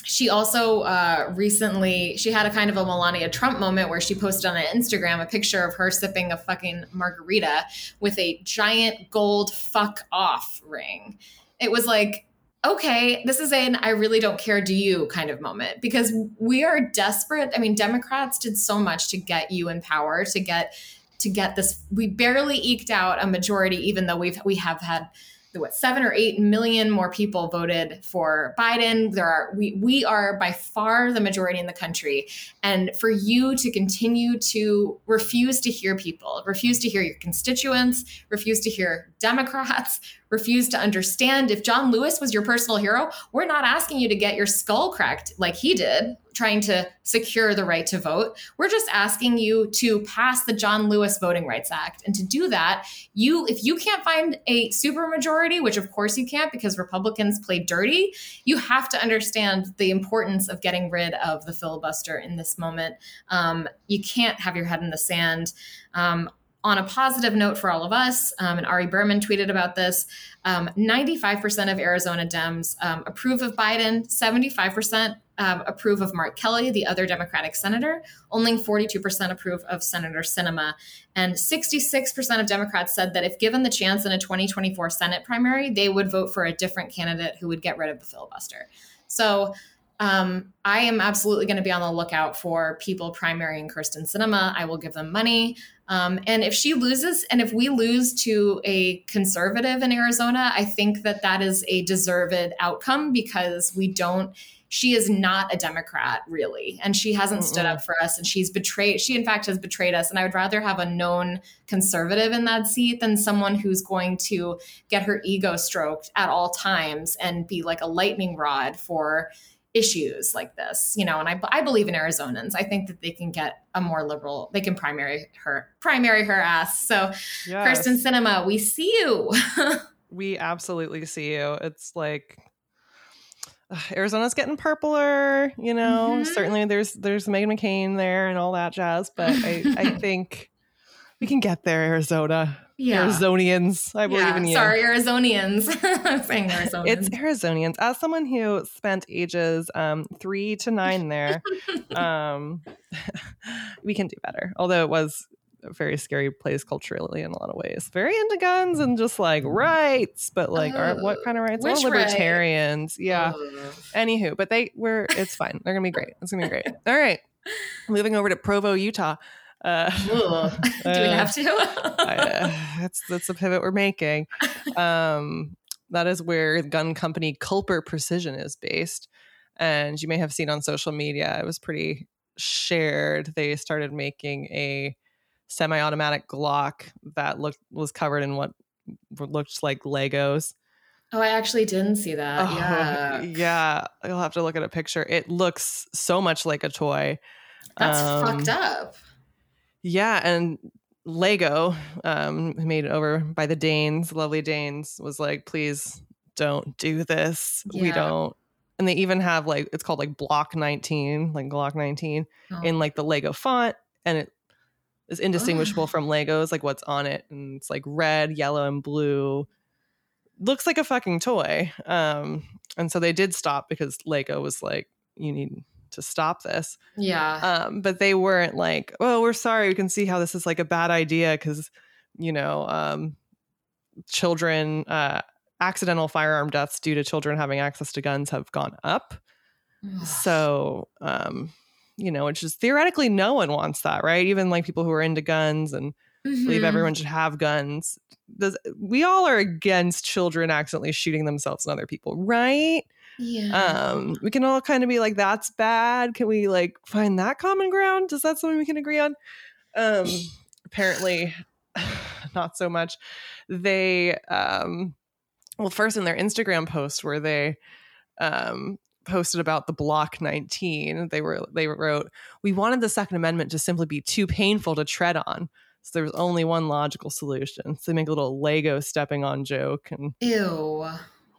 she also uh, recently she had a kind of a Melania Trump moment where she posted on Instagram a picture of her sipping a fucking margarita with a giant gold fuck off ring. It was like, okay, this is an I really don't care, do you kind of moment because we are desperate. I mean, Democrats did so much to get you in power, to get to get this. We barely eked out a majority, even though we've we have had what seven or eight million more people voted for Biden. There are we we are by far the majority in the country, and for you to continue to refuse to hear people, refuse to hear your constituents, refuse to hear Democrats, refuse to understand if John Lewis was your personal hero, we're not asking you to get your skull cracked like he did trying to secure the right to vote. We're just asking you to pass the John Lewis Voting Rights Act. And to do that, you if you can't find a supermajority, which of course you can't because Republicans play dirty, you have to understand the importance of getting rid of the filibuster in this moment. Um, you can't have your head in the sand. Um, on a positive note for all of us, um, and Ari Berman tweeted about this um, 95% of Arizona Dems um, approve of Biden, 75% um, approve of Mark Kelly, the other Democratic senator. Only 42% approve of Senator Sinema. And 66% of Democrats said that if given the chance in a 2024 Senate primary, they would vote for a different candidate who would get rid of the filibuster. So um, I am absolutely going to be on the lookout for people primarying Kyrsten Sinema. I will give them money. Um, and if she loses, and if we lose to a conservative in Arizona, I think that that is a deserved outcome because we don't. She is not a Democrat, really, and she hasn't Mm-mm. stood up for us. And she's betrayed. She, in fact, has betrayed us. And I would rather have a known conservative in that seat than someone who's going to get her ego stroked at all times and be like a lightning rod for issues like this, you know, and I, I believe in Arizonans. I think that they can get a more liberal, they can primary her, primary her ass. So yes. Kyrsten Sinema, we see you. we absolutely see you. It's like uh, Arizona's getting purpler, you know. Mm-hmm. Certainly there's there's Meghan McCain there and all that jazz, but I, I think we can get there, Arizona yeah. Arizonians. I believe yeah. in you. Sorry, Arizonians. I'm saying Arizonians. It's Arizonians. As someone who spent ages um, three to nine there, um, we can do better. Although it was a very scary place culturally in a lot of ways. Very into guns and just like rights, but like, uh, what kind of rights? Which libertarians. Right? Yeah. Uh. Anywho, but they were. It's fine. They're gonna be great. It's gonna be great. All right. Moving over to Provo, Utah. Uh, Do we have to? I, uh, that's that's a pivot we're making. Um, that is where gun company Culper Precision is based, and you may have seen on social media. It was pretty shared. They started making a semi-automatic Glock that looked was covered in what looked like Legos. Oh, I actually didn't see that. Oh, yeah. Yeah. You'll have to look at a picture. It looks so much like a toy. That's um, fucked up. Yeah. And Lego, um, made over by the Danes, lovely Danes, was like, please don't do this. Yeah. We don't. And they even have like, it's called like Block 19, like Glock 19 oh. in like the Lego font. And it is indistinguishable from Legos, like what's on it. And it's like red, yellow, and blue. Looks like a fucking toy. Um, and so they did stop because Lego was like, you need to stop this. Yeah. Um, but they weren't like, oh, we're sorry. We can see how this is like a bad idea because, you know, um, children, uh, accidental firearm deaths due to children having access to guns have gone up. so, um, you know, which is theoretically no one wants that, right? Even like people who are into guns and mm-hmm. believe everyone should have guns. Does, we all are against children accidentally shooting themselves and other people, right? Yeah. Um, we can all kind of be like, that's bad. Can we like find that common ground? Is that something we can agree on? Um, apparently not so much. They um well, first in their Instagram post where they um posted about the block 19 they were they wrote we wanted the second amendment to simply be too painful to tread on so there was only one logical solution so they make a little lego stepping on joke and ew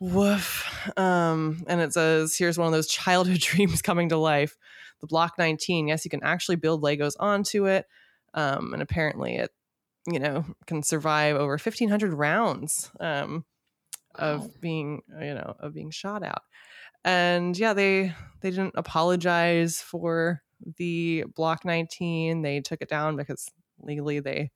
Woof. Um, and it says, here's one of those childhood dreams coming to life. The Block 19. Yes, you can actually build Legos onto it. Um, and apparently it, you know, can survive over 1500 rounds um, of being, you know, of being shot out. And yeah, they they didn't apologize for the Block 19. They took it down because legally they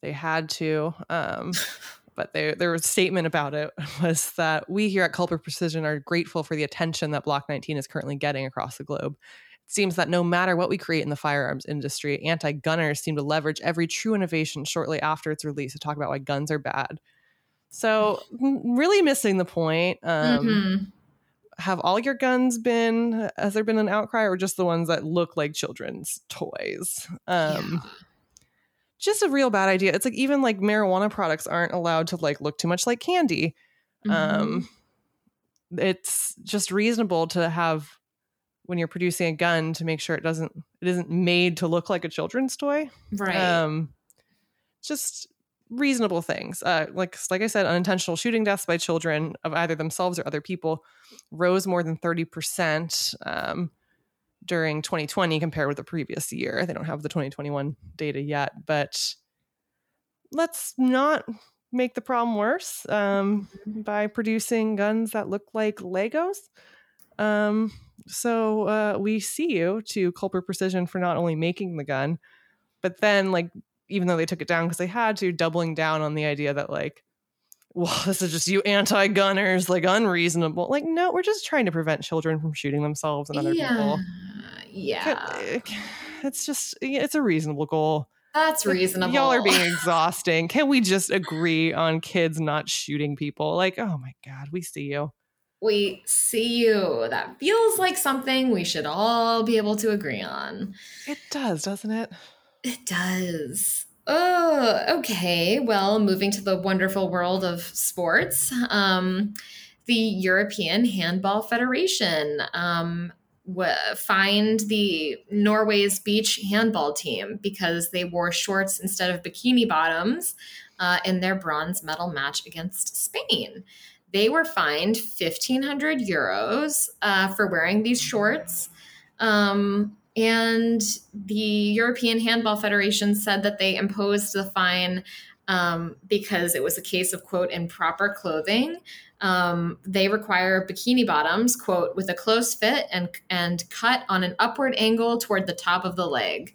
they had to. Um, but they, their statement about it was that we here at Culper Precision are grateful for the attention that Block 19 is currently getting across the globe. It seems that no matter what we create in the firearms industry, anti gunners seem to leverage every true innovation shortly after its release to talk about why guns are bad. So, really missing the point. Um, mm-hmm. Have all your guns been, has there been an outcry, or just the ones that look like children's toys? Um, yeah just a real bad idea. It's like even like marijuana products aren't allowed to like look too much like candy. Mm-hmm. Um it's just reasonable to have when you're producing a gun to make sure it doesn't it isn't made to look like a children's toy. Right. Um just reasonable things. Uh like like I said unintentional shooting deaths by children of either themselves or other people rose more than 30%. Um during 2020 compared with the previous year. They don't have the 2021 data yet, but let's not make the problem worse um, by producing guns that look like Legos. Um, so uh, we see you to Culper Precision for not only making the gun, but then like even though they took it down because they had to, doubling down on the idea that like well, this is just you anti gunners, like unreasonable. Like, no, we're just trying to prevent children from shooting themselves and other yeah. people. Yeah. It's just, it's a reasonable goal. That's reasonable. Y'all are being exhausting. Can we just agree on kids not shooting people? Like, oh my God, we see you. We see you. That feels like something we should all be able to agree on. It does, doesn't it? It does. Oh, okay. Well, moving to the wonderful world of sports, um, the European Handball Federation um, w- fined the Norway's beach handball team because they wore shorts instead of bikini bottoms uh, in their bronze medal match against Spain. They were fined 1,500 euros uh, for wearing these shorts. Um, and the European Handball Federation said that they imposed the fine um, because it was a case of, quote, improper clothing. Um, they require bikini bottoms, quote, with a close fit and, and cut on an upward angle toward the top of the leg.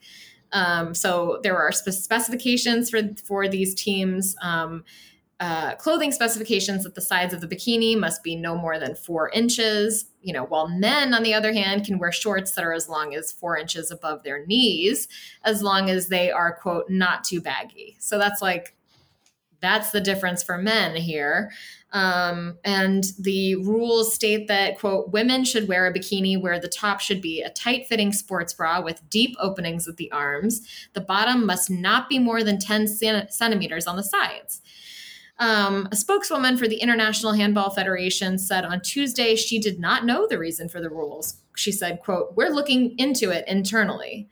Um, so there are specifications for, for these teams. Uh, clothing specifications that the sides of the bikini must be no more than four inches. You know, while men, on the other hand, can wear shorts that are as long as four inches above their knees, as long as they are, quote, not too baggy. So that's like, that's the difference for men here. Um, and the rules state that, quote, women should wear a bikini where the top should be a tight fitting sports bra with deep openings at the arms. The bottom must not be more than 10 centimeters on the sides. Um, a spokeswoman for the International Handball Federation said on Tuesday she did not know the reason for the rules. She said, quote, we're looking into it internally.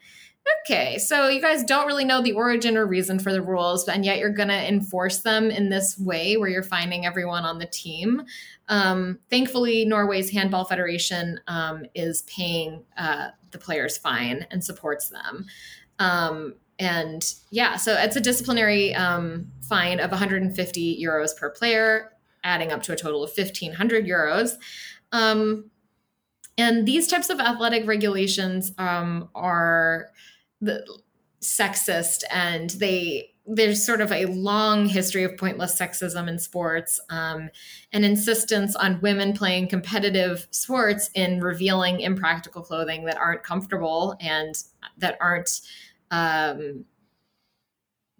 Okay, so you guys don't really know the origin or reason for the rules, and yet you're going to enforce them in this way where you're finding everyone on the team. Um, thankfully, Norway's Handball Federation um, is paying uh, the players fine and supports them. Um, and yeah, so it's a disciplinary um, fine of 150 euros per player, adding up to a total of 1,500 euros. Um, and these types of athletic regulations um, are the sexist and they there's sort of a long history of pointless sexism in sports um, and insistence on women playing competitive sports in revealing impractical clothing that aren't comfortable and that aren't um,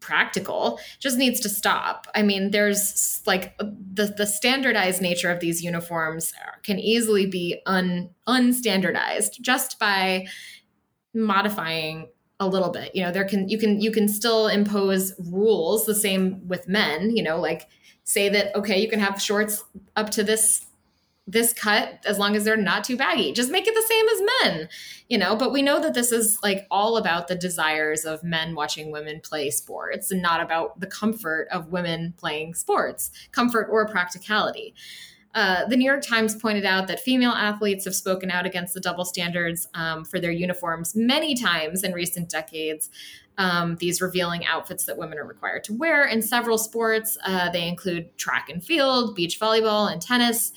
practical just needs to stop. I mean there's like the the standardized nature of these uniforms can easily be un unstandardized just by modifying a little bit. You know there can you can you can still impose rules the same with men you know like say that okay you can have shorts up to this this cut as long as they're not too baggy just make it the same as men you know but we know that this is like all about the desires of men watching women play sports and not about the comfort of women playing sports comfort or practicality uh, the New York Times pointed out that female athletes have spoken out against the double standards um, for their uniforms many times in recent decades. Um, these revealing outfits that women are required to wear in several sports. Uh, they include track and field, beach volleyball, and tennis.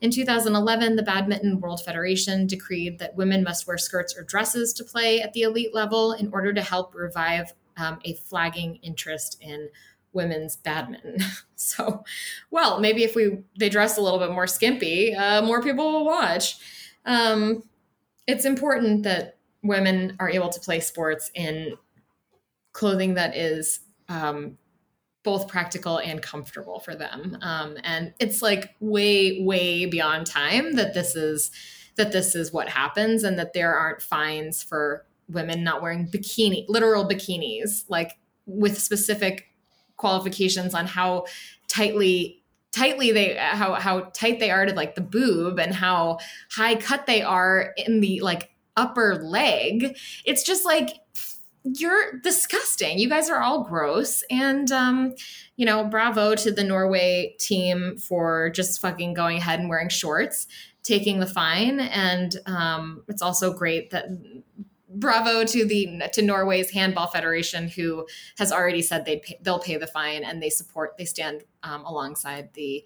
In 2011, the Badminton World Federation decreed that women must wear skirts or dresses to play at the elite level in order to help revive um, a flagging interest in women's badminton. So, well, maybe if we they dress a little bit more skimpy, uh, more people will watch. Um, it's important that women are able to play sports in clothing that is um, both practical and comfortable for them. Um, and it's like way, way beyond time that this is that this is what happens, and that there aren't fines for women not wearing bikini, literal bikinis, like with specific qualifications on how tightly tightly they how how tight they are to like the boob and how high cut they are in the like upper leg it's just like you're disgusting you guys are all gross and um you know bravo to the norway team for just fucking going ahead and wearing shorts taking the fine and um it's also great that bravo to the to Norway's handball federation who has already said they they'll pay the fine and they support they stand um, alongside the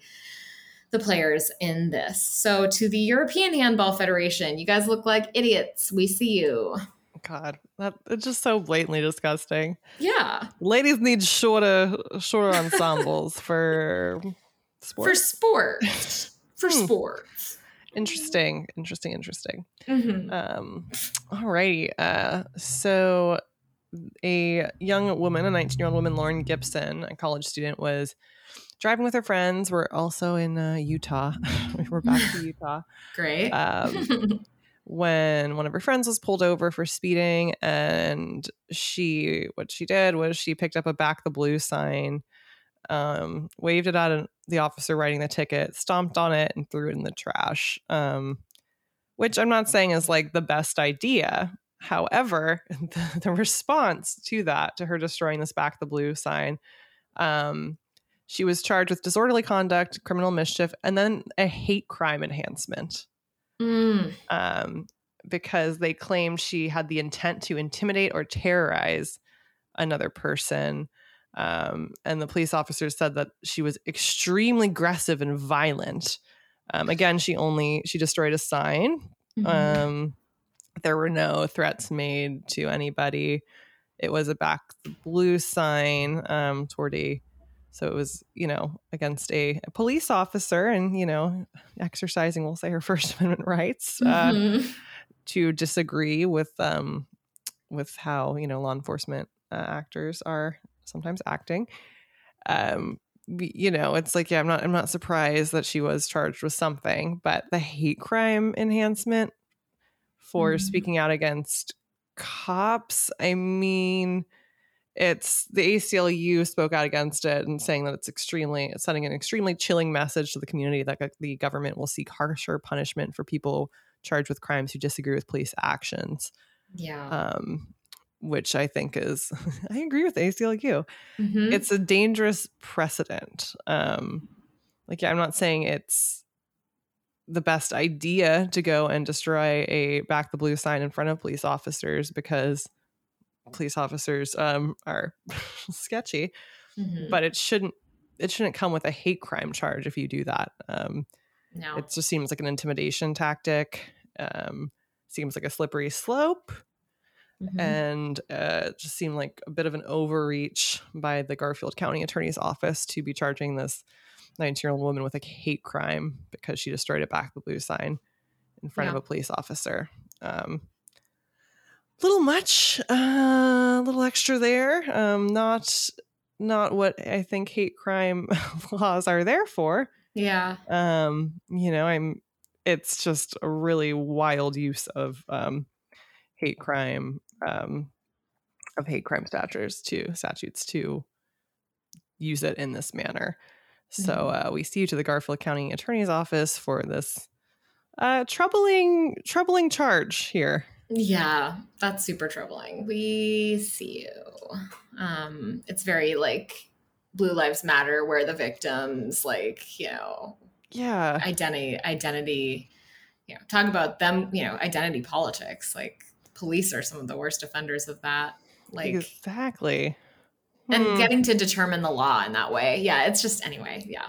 the players in this. So to the European Handball Federation, you guys look like idiots. We see you. God, that it's just so blatantly disgusting. Yeah, ladies need shorter shorter ensembles for sports. For sports. For hmm. sports. Interesting, interesting, interesting. Mm-hmm. Um, alrighty. Uh, so a young woman, a 19 year old woman, Lauren Gibson, a college student, was driving with her friends. We're also in uh, Utah. We're back to Utah. Great. Um, when one of her friends was pulled over for speeding, and she, what she did was she picked up a back the blue sign um, waved it at the officer writing the ticket, stomped on it, and threw it in the trash. Um, which I'm not saying is like the best idea. However, the, the response to that, to her destroying this back the blue sign, um, she was charged with disorderly conduct, criminal mischief, and then a hate crime enhancement. Mm. Um, because they claimed she had the intent to intimidate or terrorize another person um, and the police officers said that she was extremely aggressive and violent. Um, again, she only she destroyed a sign. Mm-hmm. Um, there were no threats made to anybody. It was a back blue sign um, toward a So it was, you know, against a, a police officer and, you know, exercising, we'll say, her First Amendment rights uh, mm-hmm. to disagree with um, with how, you know, law enforcement uh, actors are sometimes acting. Um, you know, it's like, yeah, I'm not, I'm not surprised that she was charged with something, but the hate crime enhancement for mm-hmm. speaking out against cops, I mean, it's the ACLU spoke out against it and saying that it's extremely it's sending an extremely chilling message to the community that the government will seek harsher punishment for people charged with crimes who disagree with police actions. Yeah. Um, which I think is I agree with ACLU. Mm-hmm. It's a dangerous precedent. Um, like yeah, I'm not saying it's the best idea to go and destroy a back the blue sign in front of police officers because police officers um, are sketchy, mm-hmm. but it shouldn't it shouldn't come with a hate crime charge if you do that. Um, no, it just seems like an intimidation tactic. Um, seems like a slippery slope. Mm-hmm. And uh, it just seemed like a bit of an overreach by the Garfield County Attorney's Office to be charging this 19 year old woman with a hate crime because she destroyed a back the blue sign in front yeah. of a police officer. Um, little much, uh, a little extra there. Um, not not what I think hate crime laws are there for. Yeah. Um, you know, I'm it's just a really wild use of um hate crime um of hate crime statutes to statutes to use it in this manner. So mm-hmm. uh, we see you to the Garfield County Attorney's Office for this uh, troubling troubling charge here. Yeah, that's super troubling. We see you. Um, it's very like Blue Lives Matter, where the victims, like, you know, yeah, identity, identity, you know, talk about them, you know, identity politics. Like, police are some of the worst offenders of that. Like, exactly. And hmm. getting to determine the law in that way. Yeah, it's just, anyway, yeah.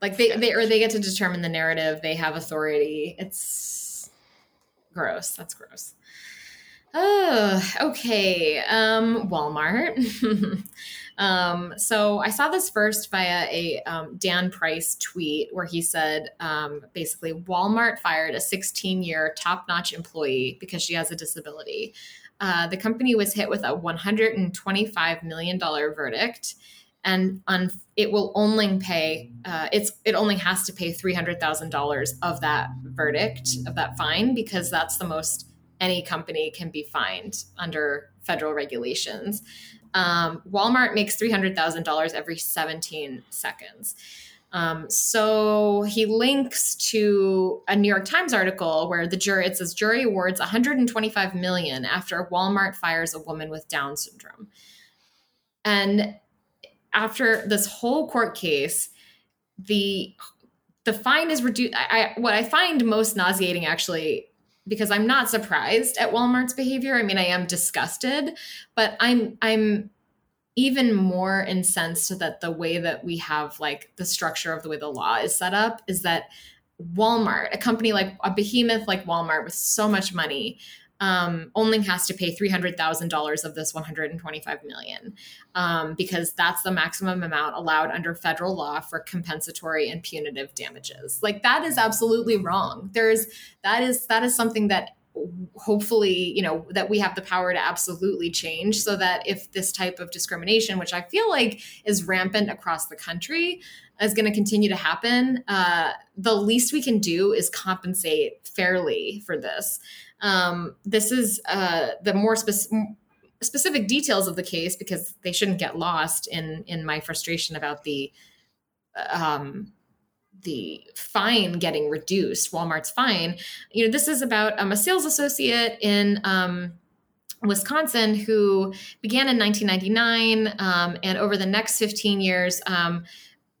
Like, they, they, or they get to determine the narrative, they have authority. It's gross. That's gross. Oh, okay. Um, Walmart. um, so I saw this first via a um, Dan Price tweet where he said um, basically Walmart fired a 16 year top notch employee because she has a disability. Uh, the company was hit with a $125 million verdict and un- it will only pay uh, it's it only has to pay $300000 of that verdict of that fine because that's the most any company can be fined under federal regulations. Um, Walmart makes $300,000 every 17 seconds. Um, so he links to a New York Times article where the jury it says jury awards 125 million after Walmart fires a woman with Down syndrome. And after this whole court case, the the fine is reduced. I, what I find most nauseating actually because I'm not surprised at Walmart's behavior. I mean, I am disgusted, but I'm I'm even more incensed that the way that we have like the structure of the way the law is set up is that Walmart, a company like a behemoth like Walmart with so much money, um, only has to pay $300,000 of this 125 million um, because that's the maximum amount allowed under federal law for compensatory and punitive damages. Like that is absolutely wrong. There's that is that is something that hopefully you know that we have the power to absolutely change so that if this type of discrimination which i feel like is rampant across the country is going to continue to happen uh, the least we can do is compensate fairly for this um, this is uh, the more specific details of the case because they shouldn't get lost in in my frustration about the um, the fine getting reduced, Walmart's fine. You know, this is about um, a sales associate in um, Wisconsin who began in 1999 um, and over the next 15 years um,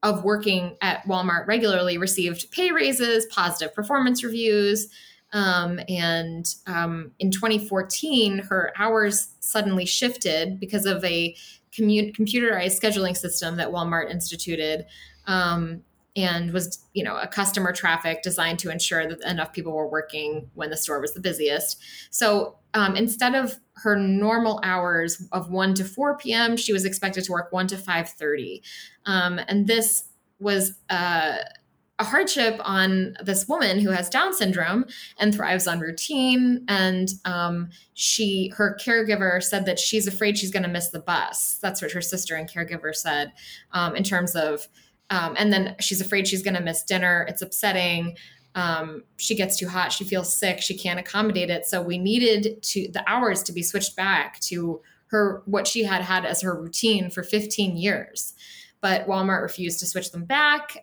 of working at Walmart regularly received pay raises, positive performance reviews. Um, and um, in 2014, her hours suddenly shifted because of a commu- computerized scheduling system that Walmart instituted. Um, and was you know a customer traffic designed to ensure that enough people were working when the store was the busiest so um, instead of her normal hours of 1 to 4 p.m she was expected to work 1 to 5.30 um, and this was uh, a hardship on this woman who has down syndrome and thrives on routine and um, she her caregiver said that she's afraid she's going to miss the bus that's what her sister and caregiver said um, in terms of um, and then she's afraid she's going to miss dinner. It's upsetting. Um, she gets too hot. She feels sick. She can't accommodate it. So we needed to the hours to be switched back to her what she had had as her routine for 15 years. But Walmart refused to switch them back.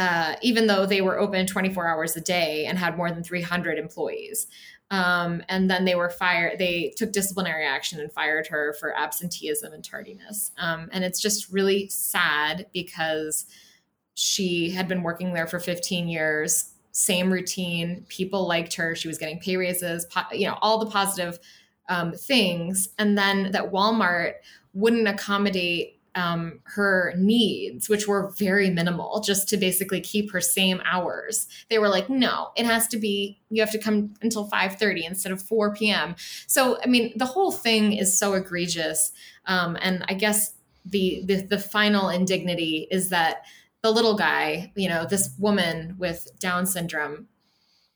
Uh, even though they were open 24 hours a day and had more than 300 employees. Um, and then they were fired. They took disciplinary action and fired her for absenteeism and tardiness. Um, and it's just really sad because she had been working there for 15 years, same routine. People liked her. She was getting pay raises, po- you know, all the positive um, things. And then that Walmart wouldn't accommodate um, her needs, which were very minimal, just to basically keep her same hours. They were like, no, it has to be, you have to come until 5.30 instead of 4 p.m. So, I mean, the whole thing is so egregious. Um, and I guess the, the, the final indignity is that the little guy, you know, this woman with Down syndrome,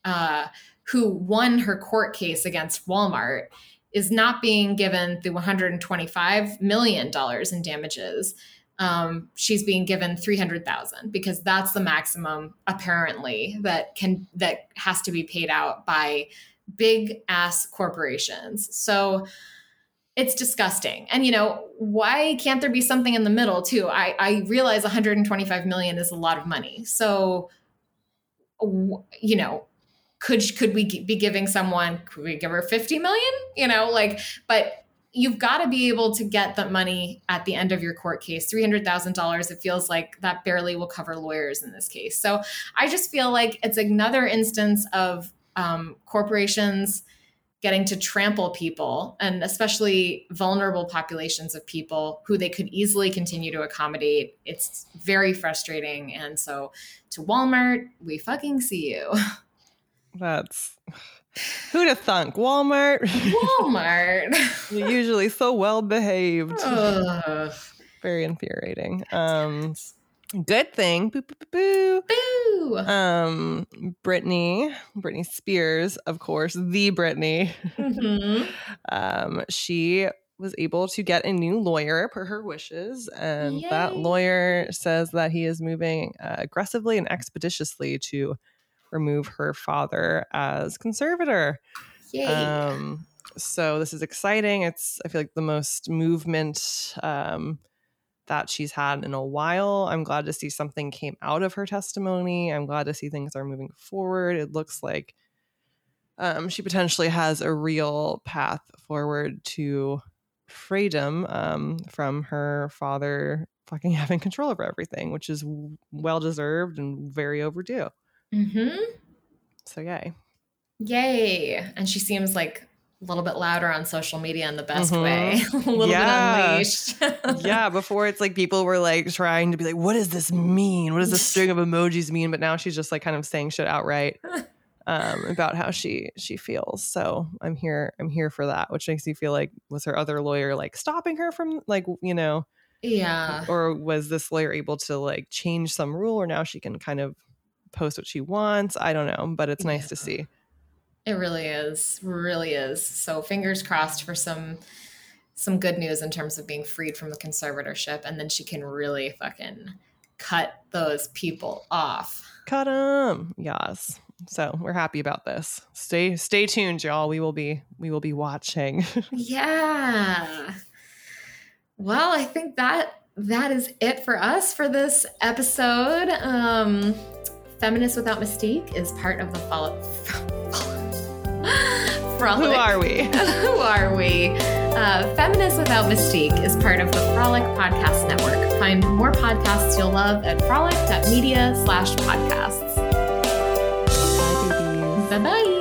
uh, who won her court case against Walmart, is not being given the 125 million dollars in damages. Um, she's being given 300,000 because that's the maximum apparently that can that has to be paid out by big ass corporations. So it's disgusting. And you know, why can't there be something in the middle too? I I realize 125 million is a lot of money. So you know, could could we be giving someone could we give her 50 million? You know like but you've got to be able to get the money at the end of your court case. $300000 it feels like that barely will cover lawyers in this case. So i just feel like it's another instance of um, corporations getting to trample people and especially vulnerable populations of people who they could easily continue to accommodate. It's very frustrating. And so to walmart we fucking see you That's who'd have thunk? Walmart. Walmart. usually so well behaved. Very infuriating. Um good thing. Boo boo boo boo. boo. Um Britney, Britney Spears, of course, the Britney. Mm-hmm. um, she was able to get a new lawyer per her wishes. And Yay. that lawyer says that he is moving uh, aggressively and expeditiously to remove her father as conservator. Yay. Um, so this is exciting. It's I feel like the most movement um, that she's had in a while. I'm glad to see something came out of her testimony. I'm glad to see things are moving forward. It looks like um, she potentially has a real path forward to freedom um, from her father fucking having control over everything, which is well deserved and very overdue. Mm-hmm. So yay. Yay. And she seems like a little bit louder on social media in the best mm-hmm. way. a little yeah. bit unleashed. yeah. Before it's like people were like trying to be like, what does this mean? What does this string of emojis mean? But now she's just like kind of saying shit outright. Um, about how she she feels. So I'm here. I'm here for that, which makes me feel like was her other lawyer like stopping her from like you know, yeah, or was this lawyer able to like change some rule, or now she can kind of post what she wants. I don't know, but it's nice yeah. to see. It really is. Really is. So fingers crossed for some some good news in terms of being freed from the conservatorship and then she can really fucking cut those people off. Cut them. Yes. So we're happy about this. Stay stay tuned, y'all. We will be we will be watching. yeah. Well, I think that that is it for us for this episode. Um Feminist Without Mystique is part of the follow. Frolic. Who are we? Who are we? Uh, Feminist Without Mystique is part of the Frolic Podcast Network. Find more podcasts you'll love at frolic.media slash podcasts. Bye bye.